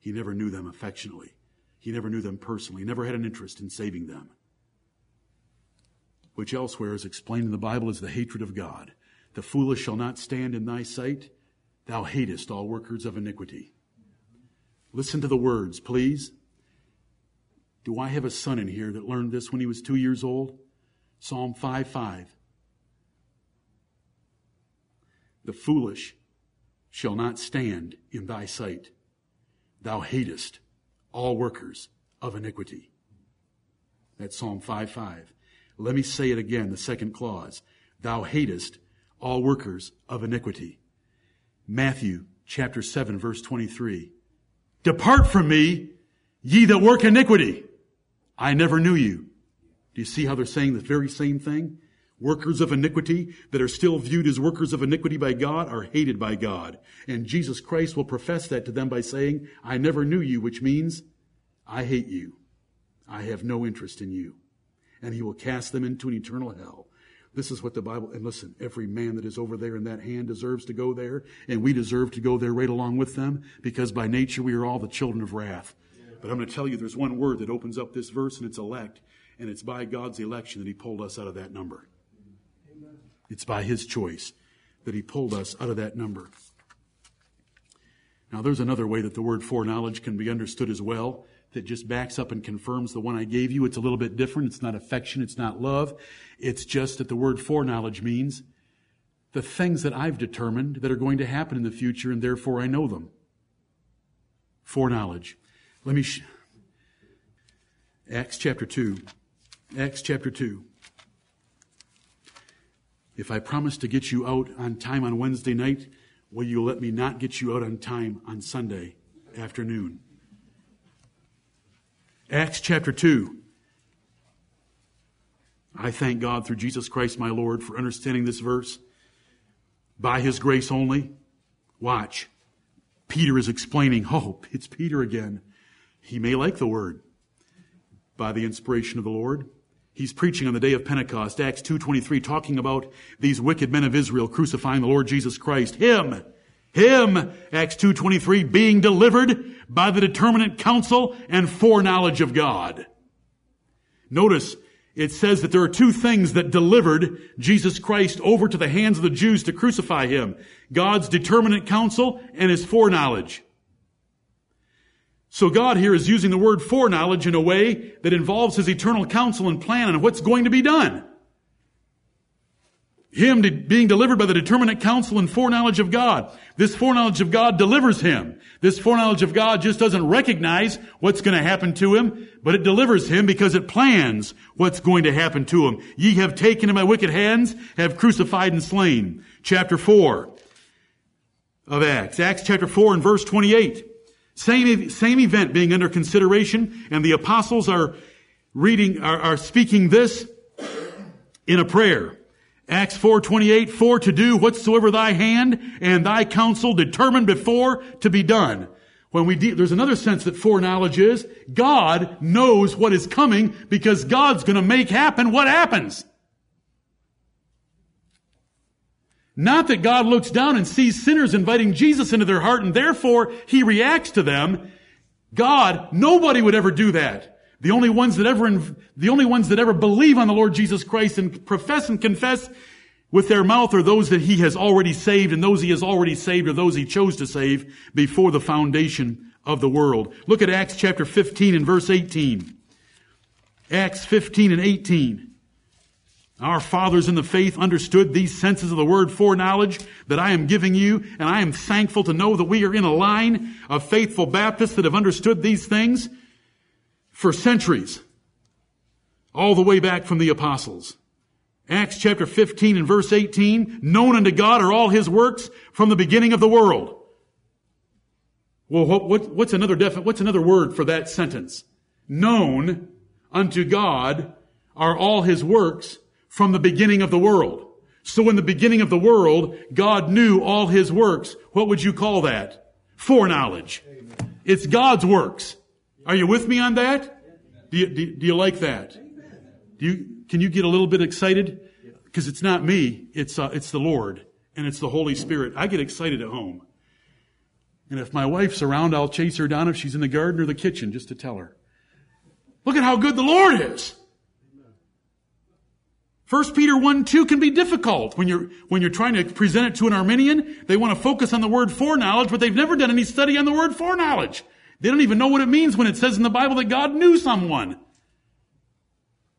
He never knew them affectionately. He never knew them personally. He never had an interest in saving them. Which elsewhere is explained in the Bible as the hatred of God. The foolish shall not stand in thy sight. Thou hatest all workers of iniquity. Listen to the words, please. Do I have a son in here that learned this when he was two years old? Psalm 5 5. The foolish shall not stand in thy sight. Thou hatest all workers of iniquity. That's Psalm 5 5. Let me say it again, the second clause. Thou hatest all workers of iniquity. Matthew chapter 7 verse 23. Depart from me, ye that work iniquity. I never knew you. Do you see how they're saying the very same thing? Workers of iniquity that are still viewed as workers of iniquity by God are hated by God. And Jesus Christ will profess that to them by saying, I never knew you, which means I hate you. I have no interest in you. And he will cast them into an eternal hell this is what the Bible, and listen, every man that is over there in that hand deserves to go there, and we deserve to go there right along with them, because by nature we are all the children of wrath. But I'm going to tell you there's one word that opens up this verse, and it's elect, and it's by God's election that He pulled us out of that number. It's by His choice that He pulled us out of that number. Now, there's another way that the word foreknowledge can be understood as well. That just backs up and confirms the one I gave you. It's a little bit different. It's not affection. It's not love. It's just that the word foreknowledge means the things that I've determined that are going to happen in the future and therefore I know them. Foreknowledge. Let me, sh- Acts chapter 2. Acts chapter 2. If I promise to get you out on time on Wednesday night, will you let me not get you out on time on Sunday afternoon? Acts chapter 2. I thank God through Jesus Christ my Lord for understanding this verse. By his grace only. Watch. Peter is explaining, oh, it's Peter again. He may like the word by the inspiration of the Lord. He's preaching on the day of Pentecost, Acts 2.23, talking about these wicked men of Israel crucifying the Lord Jesus Christ. Him, him, Acts 2.23, being delivered by the determinate counsel and foreknowledge of God. Notice, it says that there are two things that delivered Jesus Christ over to the hands of the Jews to crucify him. God's determinate counsel and his foreknowledge. So God here is using the word foreknowledge in a way that involves his eternal counsel and plan on what's going to be done. Him being delivered by the determinate counsel and foreknowledge of God. This foreknowledge of God delivers him. This foreknowledge of God just doesn't recognize what's going to happen to him, but it delivers him because it plans what's going to happen to him. Ye have taken in my wicked hands, have crucified and slain. Chapter 4 of Acts. Acts chapter 4 and verse 28. Same, same event being under consideration, and the apostles are reading, are, are speaking this in a prayer. Acts 4:28 for to do whatsoever thy hand and thy counsel determined before to be done. When we de- there's another sense that foreknowledge is God knows what is coming because God's going to make happen what happens. Not that God looks down and sees sinners inviting Jesus into their heart and therefore he reacts to them. God, nobody would ever do that. The only ones that ever, the only ones that ever believe on the Lord Jesus Christ and profess and confess with their mouth are those that he has already saved and those he has already saved are those he chose to save before the foundation of the world. Look at Acts chapter 15 and verse 18. Acts 15 and 18. Our fathers in the faith understood these senses of the word foreknowledge that I am giving you, and I am thankful to know that we are in a line of faithful Baptists that have understood these things for centuries, all the way back from the apostles. Acts chapter 15 and verse 18, known unto God are all his works from the beginning of the world. Well, what, what, what's another defi- what's another word for that sentence? Known unto God are all his works from the beginning of the world. So in the beginning of the world, God knew all his works. What would you call that? Foreknowledge. Amen. It's God's works. Are you with me on that? Do you, do, do you like that? Do you, can you get a little bit excited? Because it's not me, it's, uh, it's the Lord and it's the Holy Spirit. I get excited at home. And if my wife's around, I'll chase her down if she's in the garden or the kitchen just to tell her. Look at how good the Lord is. 1 Peter 1, 2 can be difficult when you're, when you're trying to present it to an Arminian. They want to focus on the word foreknowledge, but they've never done any study on the word foreknowledge. They don't even know what it means when it says in the Bible that God knew someone.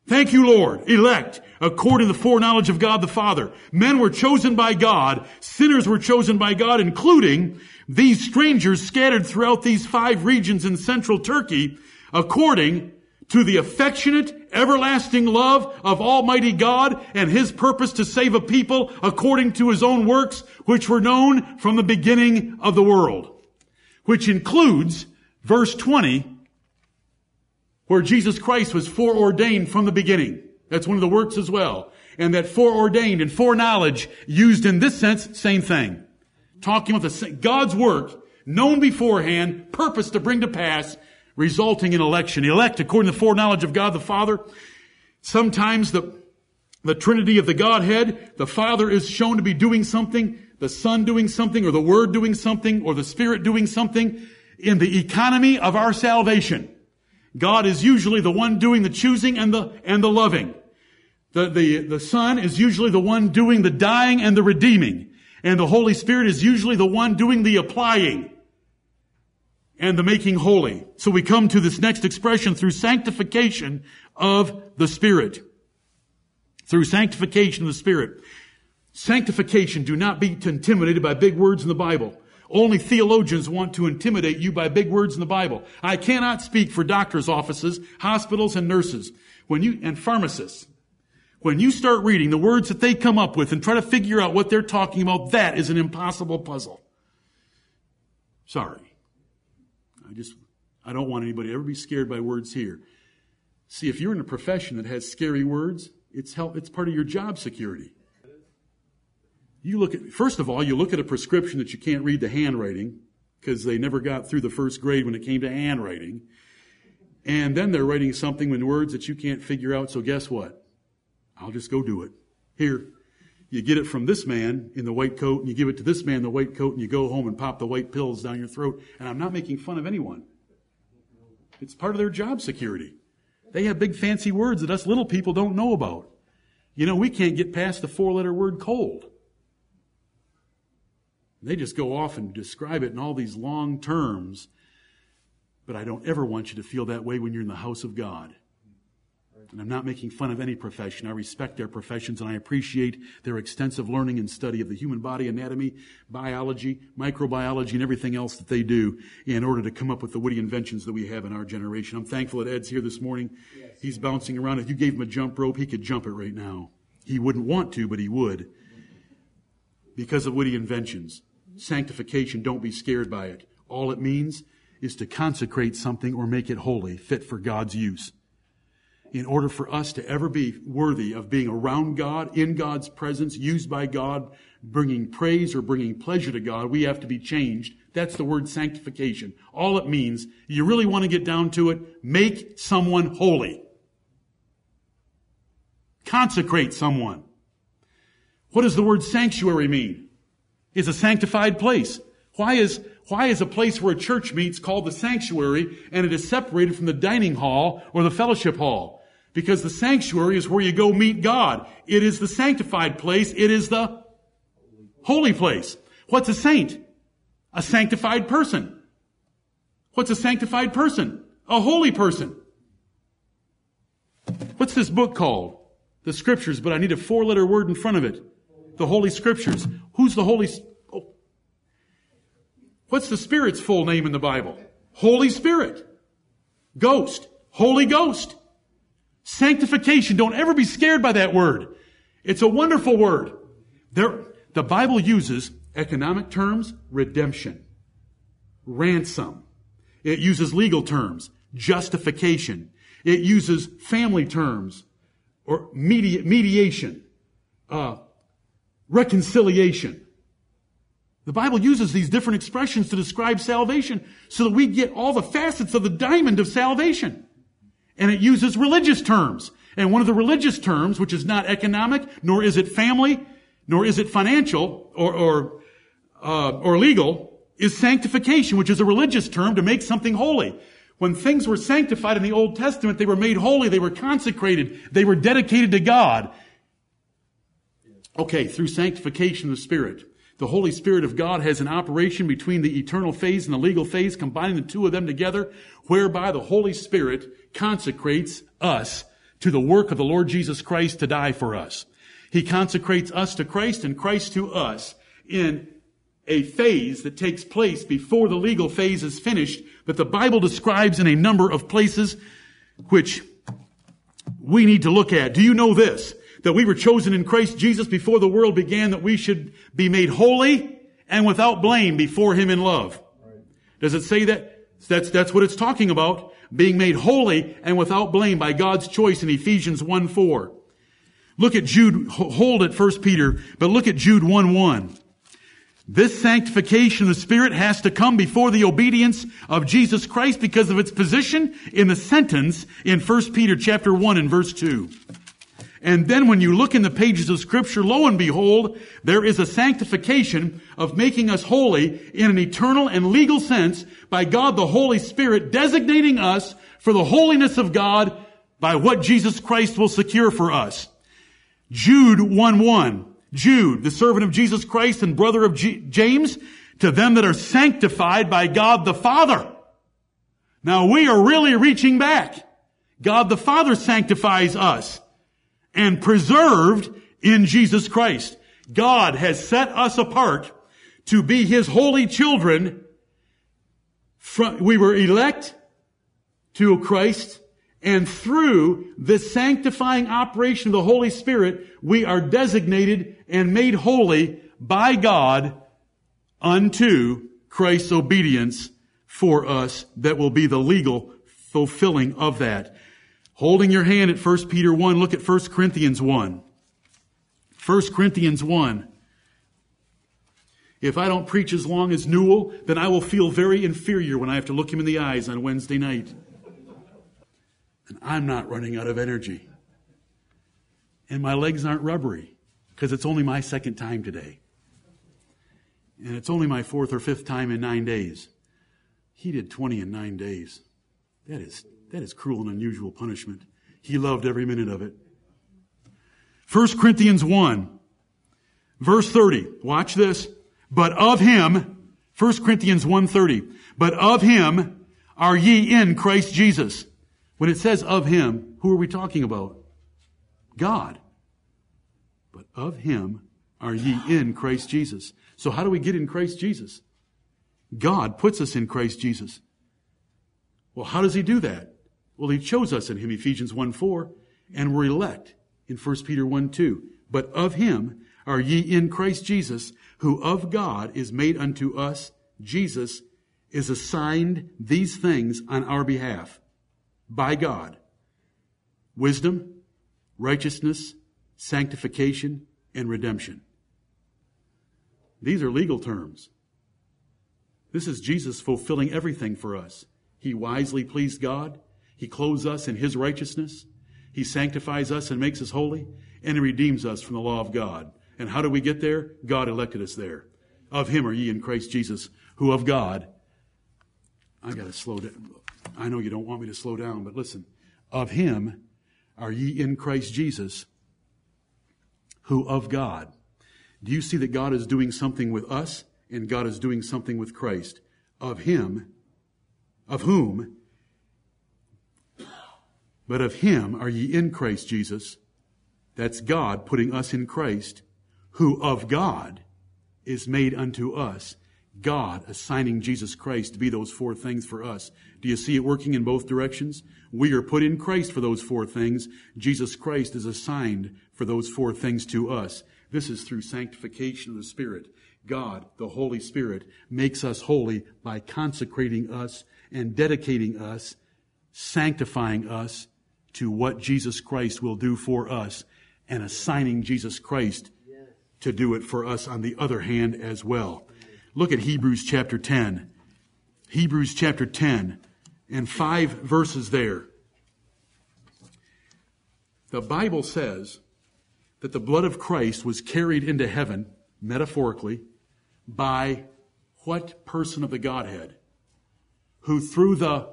Thank you, Lord. Elect, according to the foreknowledge of God the Father. Men were chosen by God. Sinners were chosen by God, including these strangers scattered throughout these five regions in central Turkey, according to the affectionate, everlasting love of Almighty God and His purpose to save a people according to His own works, which were known from the beginning of the world. Which includes verse 20, where Jesus Christ was foreordained from the beginning. That's one of the works as well. And that foreordained and foreknowledge used in this sense, same thing. Talking about the, God's work, known beforehand, purpose to bring to pass, resulting in election. Elect according to the foreknowledge of God the Father. Sometimes the, the Trinity of the Godhead, the Father is shown to be doing something, the Son doing something, or the Word doing something, or the Spirit doing something in the economy of our salvation. God is usually the one doing the choosing and the, and the loving. The, the, the Son is usually the one doing the dying and the redeeming. And the Holy Spirit is usually the one doing the applying and the making holy. So we come to this next expression through sanctification of the Spirit. Through sanctification of the Spirit. Sanctification, do not be intimidated by big words in the Bible. Only theologians want to intimidate you by big words in the Bible. I cannot speak for doctors' offices, hospitals, and nurses. When you, and pharmacists. When you start reading the words that they come up with and try to figure out what they're talking about, that is an impossible puzzle. Sorry. I just, I don't want anybody to ever be scared by words here. See, if you're in a profession that has scary words, it's help, it's part of your job security. You look at, first of all, you look at a prescription that you can't read the handwriting because they never got through the first grade when it came to handwriting. And then they're writing something in words that you can't figure out. So guess what? I'll just go do it. Here, you get it from this man in the white coat and you give it to this man in the white coat and you go home and pop the white pills down your throat. And I'm not making fun of anyone. It's part of their job security. They have big fancy words that us little people don't know about. You know, we can't get past the four letter word cold. They just go off and describe it in all these long terms. But I don't ever want you to feel that way when you're in the house of God. And I'm not making fun of any profession. I respect their professions and I appreciate their extensive learning and study of the human body, anatomy, biology, microbiology, and everything else that they do in order to come up with the witty inventions that we have in our generation. I'm thankful that Ed's here this morning. Yes. He's bouncing around. If you gave him a jump rope, he could jump it right now. He wouldn't want to, but he would. Because of witty inventions. Sanctification, don't be scared by it. All it means is to consecrate something or make it holy, fit for God's use in order for us to ever be worthy of being around God, in God's presence, used by God, bringing praise or bringing pleasure to God, we have to be changed. That's the word sanctification. All it means, you really want to get down to it, make someone holy. Consecrate someone. What does the word sanctuary mean? It's a sanctified place. Why is, why is a place where a church meets called the sanctuary and it is separated from the dining hall or the fellowship hall? Because the sanctuary is where you go meet God. It is the sanctified place. It is the holy place. What's a saint? A sanctified person. What's a sanctified person? A holy person. What's this book called? The scriptures, but I need a four letter word in front of it. The Holy Scriptures. Who's the Holy? Oh. What's the Spirit's full name in the Bible? Holy Spirit. Ghost. Holy Ghost. Sanctification. Don't ever be scared by that word. It's a wonderful word. There, the Bible uses economic terms, redemption, ransom. It uses legal terms, justification. It uses family terms, or medi- mediation, uh, reconciliation. The Bible uses these different expressions to describe salvation so that we get all the facets of the diamond of salvation. And it uses religious terms. And one of the religious terms, which is not economic, nor is it family, nor is it financial or, or, uh, or legal, is sanctification, which is a religious term to make something holy. When things were sanctified in the Old Testament, they were made holy, they were consecrated, they were dedicated to God. Okay, through sanctification of the Spirit. The Holy Spirit of God has an operation between the eternal phase and the legal phase, combining the two of them together, whereby the Holy Spirit consecrates us to the work of the Lord Jesus Christ to die for us. He consecrates us to Christ and Christ to us in a phase that takes place before the legal phase is finished that the Bible describes in a number of places which we need to look at. Do you know this? That we were chosen in Christ Jesus before the world began, that we should be made holy and without blame before Him in love. Does it say that? That's, that's what it's talking about. Being made holy and without blame by God's choice in Ephesians 1 4. Look at Jude, hold it 1 Peter, but look at Jude 1 1. This sanctification of the Spirit has to come before the obedience of Jesus Christ because of its position in the sentence in 1 Peter chapter 1 and verse 2. And then when you look in the pages of scripture, lo and behold, there is a sanctification of making us holy in an eternal and legal sense by God the Holy Spirit designating us for the holiness of God by what Jesus Christ will secure for us. Jude 1-1. Jude, the servant of Jesus Christ and brother of G- James, to them that are sanctified by God the Father Now we are really reaching back. God the Father sanctifies us and preserved in Jesus Christ. God has set us apart to be His holy children. We were elect to Christ and through the sanctifying operation of the Holy Spirit, we are designated and made holy by God unto Christ's obedience for us that will be the legal fulfilling of that. Holding your hand at 1 Peter 1, look at 1 Corinthians 1. 1 Corinthians 1. If I don't preach as long as Newell, then I will feel very inferior when I have to look him in the eyes on Wednesday night. And I'm not running out of energy. And my legs aren't rubbery because it's only my second time today. And it's only my fourth or fifth time in nine days. He did 20 in nine days. That is, that is cruel and unusual punishment. He loved every minute of it. 1 Corinthians 1, verse 30. Watch this. But of him, 1 Corinthians 1.30, but of him are ye in Christ Jesus. When it says of him, who are we talking about? God. But of him are ye in Christ Jesus. So how do we get in Christ Jesus? God puts us in Christ Jesus. Well, how does he do that? Well, he chose us in him, Ephesians 1 4, and we're elect in 1 Peter 1 2. But of him are ye in Christ Jesus, who of God is made unto us, Jesus is assigned these things on our behalf by God. Wisdom, righteousness, sanctification, and redemption. These are legal terms. This is Jesus fulfilling everything for us. He wisely pleased God. He clothes us in His righteousness. He sanctifies us and makes us holy. And He redeems us from the law of God. And how do we get there? God elected us there. Of Him are ye in Christ Jesus, who of God. I gotta slow down. I know you don't want me to slow down, but listen. Of Him are ye in Christ Jesus, who of God do you see that God is doing something with us and God is doing something with Christ? Of him, of whom, but of him are ye in Christ Jesus. That's God putting us in Christ, who of God is made unto us. God assigning Jesus Christ to be those four things for us. Do you see it working in both directions? We are put in Christ for those four things. Jesus Christ is assigned for those four things to us. This is through sanctification of the Spirit. God, the Holy Spirit, makes us holy by consecrating us and dedicating us, sanctifying us to what Jesus Christ will do for us and assigning Jesus Christ to do it for us on the other hand as well. Look at Hebrews chapter 10. Hebrews chapter 10 and five verses there. The Bible says, that the blood of Christ was carried into heaven, metaphorically, by what person of the Godhead? Who through the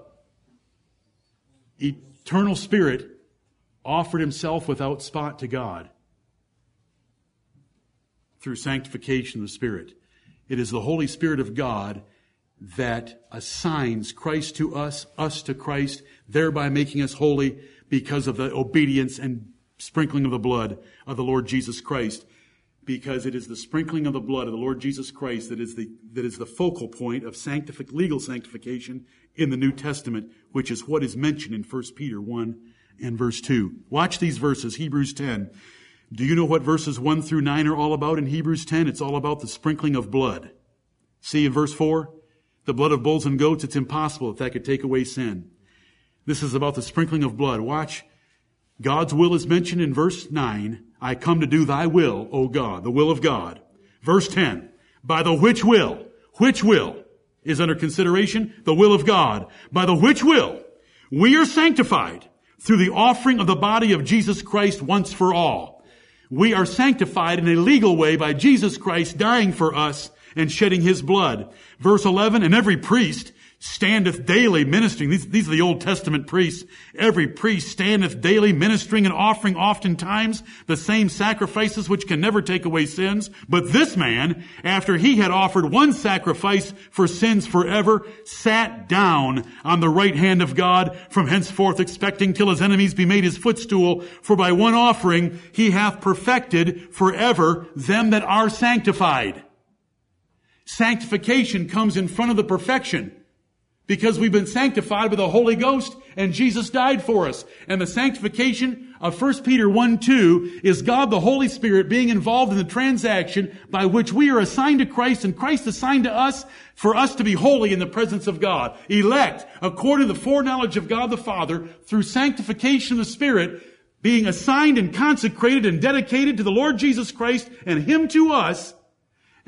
eternal Spirit offered himself without spot to God through sanctification of the Spirit. It is the Holy Spirit of God that assigns Christ to us, us to Christ, thereby making us holy because of the obedience and sprinkling of the blood of the Lord Jesus Christ because it is the sprinkling of the blood of the Lord Jesus Christ that is the, that is the focal point of sanctific, legal sanctification in the New Testament, which is what is mentioned in 1 Peter 1 and verse 2. Watch these verses, Hebrews 10. Do you know what verses 1 through 9 are all about in Hebrews 10? It's all about the sprinkling of blood. See in verse 4? The blood of bulls and goats, it's impossible if that could take away sin. This is about the sprinkling of blood. Watch God's will is mentioned in verse 9. I come to do thy will, O God, the will of God. Verse 10. By the which will, which will is under consideration? The will of God. By the which will we are sanctified through the offering of the body of Jesus Christ once for all. We are sanctified in a legal way by Jesus Christ dying for us and shedding his blood. Verse 11, and every priest standeth daily ministering. These, these are the Old Testament priests. Every priest standeth daily ministering and offering oftentimes the same sacrifices which can never take away sins. But this man, after he had offered one sacrifice for sins forever, sat down on the right hand of God from henceforth expecting till his enemies be made his footstool. For by one offering he hath perfected forever them that are sanctified. Sanctification comes in front of the perfection because we've been sanctified by the Holy Ghost and Jesus died for us. And the sanctification of 1 Peter 1 2 is God the Holy Spirit being involved in the transaction by which we are assigned to Christ and Christ assigned to us for us to be holy in the presence of God. Elect according to the foreknowledge of God the Father through sanctification of the Spirit being assigned and consecrated and dedicated to the Lord Jesus Christ and Him to us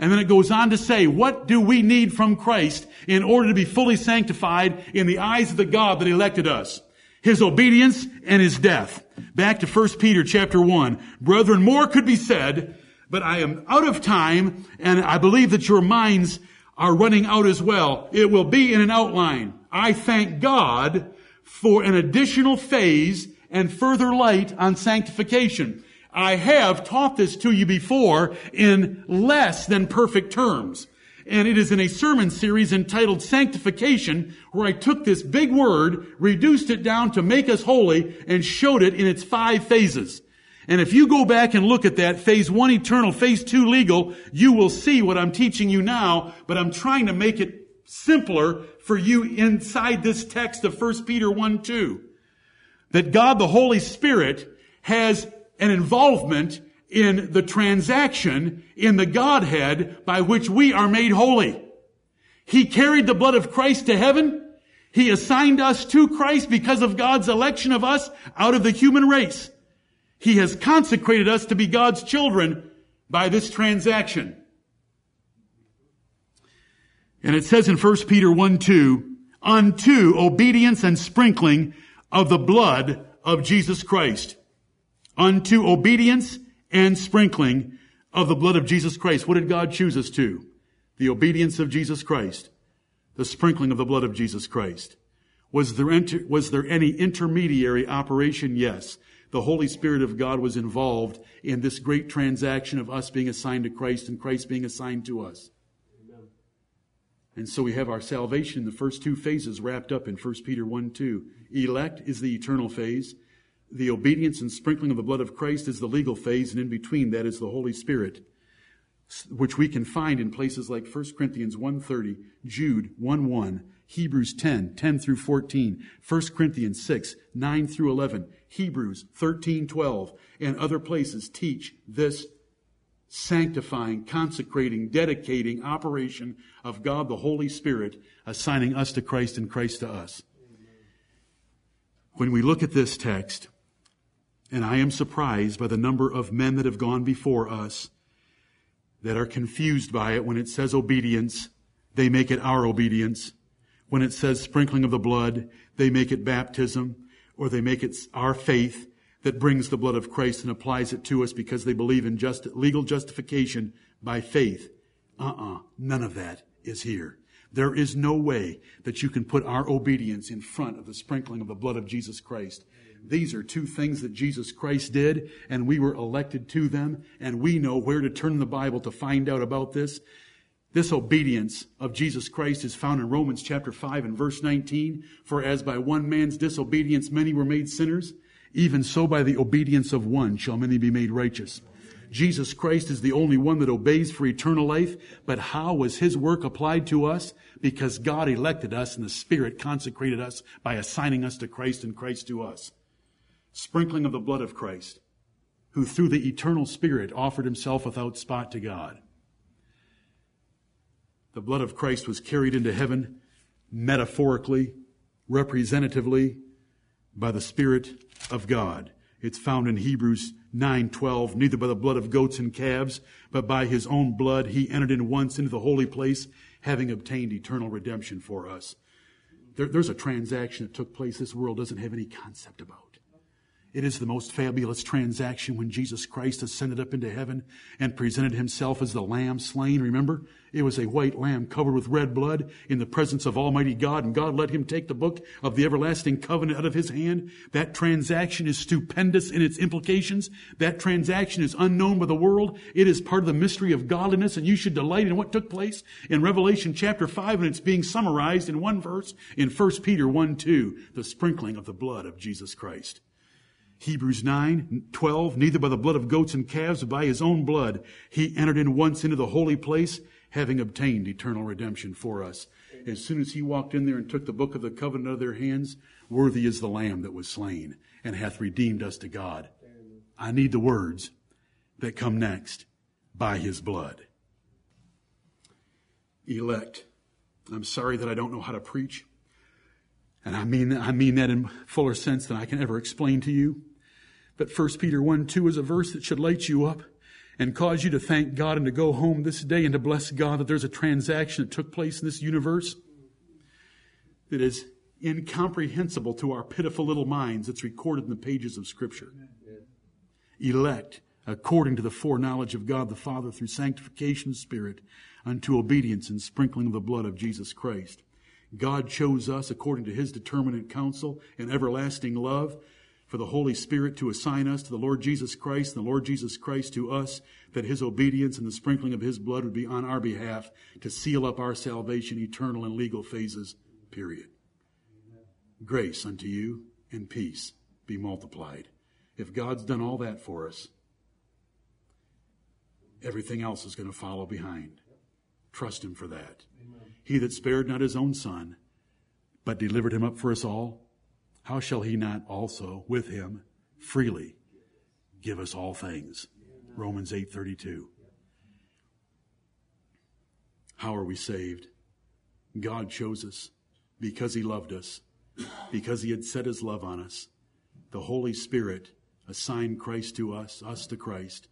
and then it goes on to say, what do we need from Christ in order to be fully sanctified in the eyes of the God that elected us? His obedience and his death. Back to 1 Peter chapter 1. Brethren, more could be said, but I am out of time and I believe that your minds are running out as well. It will be in an outline. I thank God for an additional phase and further light on sanctification. I have taught this to you before in less than perfect terms. And it is in a sermon series entitled Sanctification, where I took this big word, reduced it down to make us holy, and showed it in its five phases. And if you go back and look at that, phase one eternal, phase two legal, you will see what I'm teaching you now, but I'm trying to make it simpler for you inside this text of 1 Peter 1 2. That God the Holy Spirit has an involvement in the transaction in the Godhead by which we are made holy. He carried the blood of Christ to heaven. He assigned us to Christ because of God's election of us out of the human race. He has consecrated us to be God's children by this transaction. And it says in 1 Peter 1 2, unto obedience and sprinkling of the blood of Jesus Christ unto obedience and sprinkling of the blood of Jesus Christ. What did God choose us to? The obedience of Jesus Christ. The sprinkling of the blood of Jesus Christ. Was there, inter- was there any intermediary operation? Yes. The Holy Spirit of God was involved in this great transaction of us being assigned to Christ and Christ being assigned to us. Amen. And so we have our salvation, the first two phases wrapped up in 1 Peter 1 2. Elect is the eternal phase. The obedience and sprinkling of the blood of Christ is the legal phase, and in between that is the Holy Spirit, which we can find in places like 1 Corinthians 1.30, Jude 1.1, Hebrews 10, 10 through 14, 1 Corinthians 6, 9 through 11, Hebrews 13, 12, and other places teach this sanctifying, consecrating, dedicating operation of God the Holy Spirit, assigning us to Christ and Christ to us. When we look at this text, and I am surprised by the number of men that have gone before us that are confused by it when it says obedience. They make it our obedience. When it says sprinkling of the blood, they make it baptism or they make it our faith that brings the blood of Christ and applies it to us because they believe in just, legal justification by faith. Uh-uh. None of that is here. There is no way that you can put our obedience in front of the sprinkling of the blood of Jesus Christ. These are two things that Jesus Christ did, and we were elected to them, and we know where to turn the Bible to find out about this. This obedience of Jesus Christ is found in Romans chapter 5 and verse 19. For as by one man's disobedience many were made sinners, even so by the obedience of one shall many be made righteous. Jesus Christ is the only one that obeys for eternal life, but how was his work applied to us? Because God elected us and the Spirit consecrated us by assigning us to Christ and Christ to us sprinkling of the blood of Christ, who through the eternal Spirit offered himself without spot to God. The blood of Christ was carried into heaven metaphorically, representatively, by the Spirit of God. It's found in Hebrews 9:12, neither by the blood of goats and calves, but by his own blood he entered in once into the holy place, having obtained eternal redemption for us. There, there's a transaction that took place this world doesn't have any concept about. It is the most fabulous transaction when Jesus Christ ascended up into heaven and presented himself as the lamb slain. Remember? It was a white lamb covered with red blood in the presence of Almighty God, and God let him take the book of the everlasting covenant out of his hand. That transaction is stupendous in its implications. That transaction is unknown by the world. It is part of the mystery of godliness, and you should delight in what took place in Revelation chapter 5, and it's being summarized in one verse in 1 Peter 1 2, the sprinkling of the blood of Jesus Christ. Hebrews 9, 12, neither by the blood of goats and calves, but by his own blood, he entered in once into the holy place, having obtained eternal redemption for us. As soon as he walked in there and took the book of the covenant out of their hands, worthy is the lamb that was slain and hath redeemed us to God. I need the words that come next by his blood. Elect. I'm sorry that I don't know how to preach. And I mean, I mean that in fuller sense than I can ever explain to you. But 1 Peter 1 2 is a verse that should light you up and cause you to thank God and to go home this day and to bless God that there's a transaction that took place in this universe that is incomprehensible to our pitiful little minds. It's recorded in the pages of Scripture. Elect according to the foreknowledge of God the Father through sanctification of Spirit unto obedience and sprinkling of the blood of Jesus Christ. God chose us according to his determinate counsel and everlasting love for the Holy Spirit to assign us to the Lord Jesus Christ and the Lord Jesus Christ to us, that his obedience and the sprinkling of his blood would be on our behalf to seal up our salvation, eternal and legal phases, period. Grace unto you and peace be multiplied. If God's done all that for us, everything else is going to follow behind. Trust him for that. Amen. He that spared not his own son, but delivered him up for us all, how shall he not also with him freely give us all things? Romans 8:32. How are we saved? God chose us because he loved us, because he had set his love on us. The Holy Spirit assigned Christ to us, us to Christ.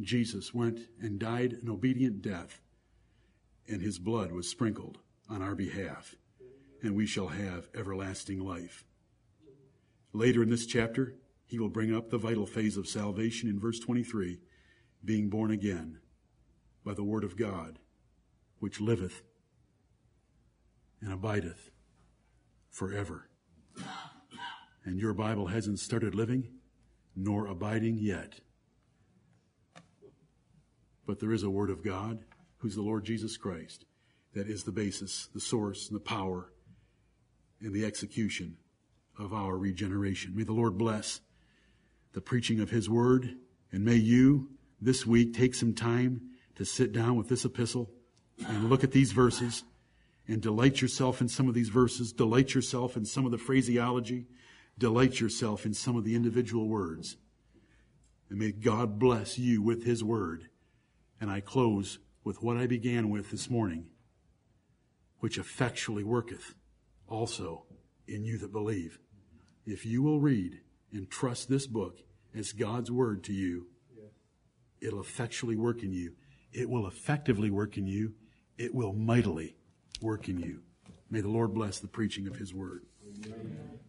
Jesus went and died an obedient death, and his blood was sprinkled on our behalf, and we shall have everlasting life. Later in this chapter, he will bring up the vital phase of salvation in verse 23 being born again by the word of God, which liveth and abideth forever. And your Bible hasn't started living nor abiding yet. But there is a word of God, who's the Lord Jesus Christ, that is the basis, the source, and the power, and the execution of our regeneration. May the Lord bless the preaching of His Word, and may you this week take some time to sit down with this epistle and look at these verses and delight yourself in some of these verses, delight yourself in some of the phraseology, delight yourself in some of the individual words. And may God bless you with His Word. And I close with what I began with this morning, which effectually worketh also in you that believe if you will read and trust this book as God's word to you, it'll effectually work in you. It will effectively work in you. It will mightily work in you. May the Lord bless the preaching of his word. Amen.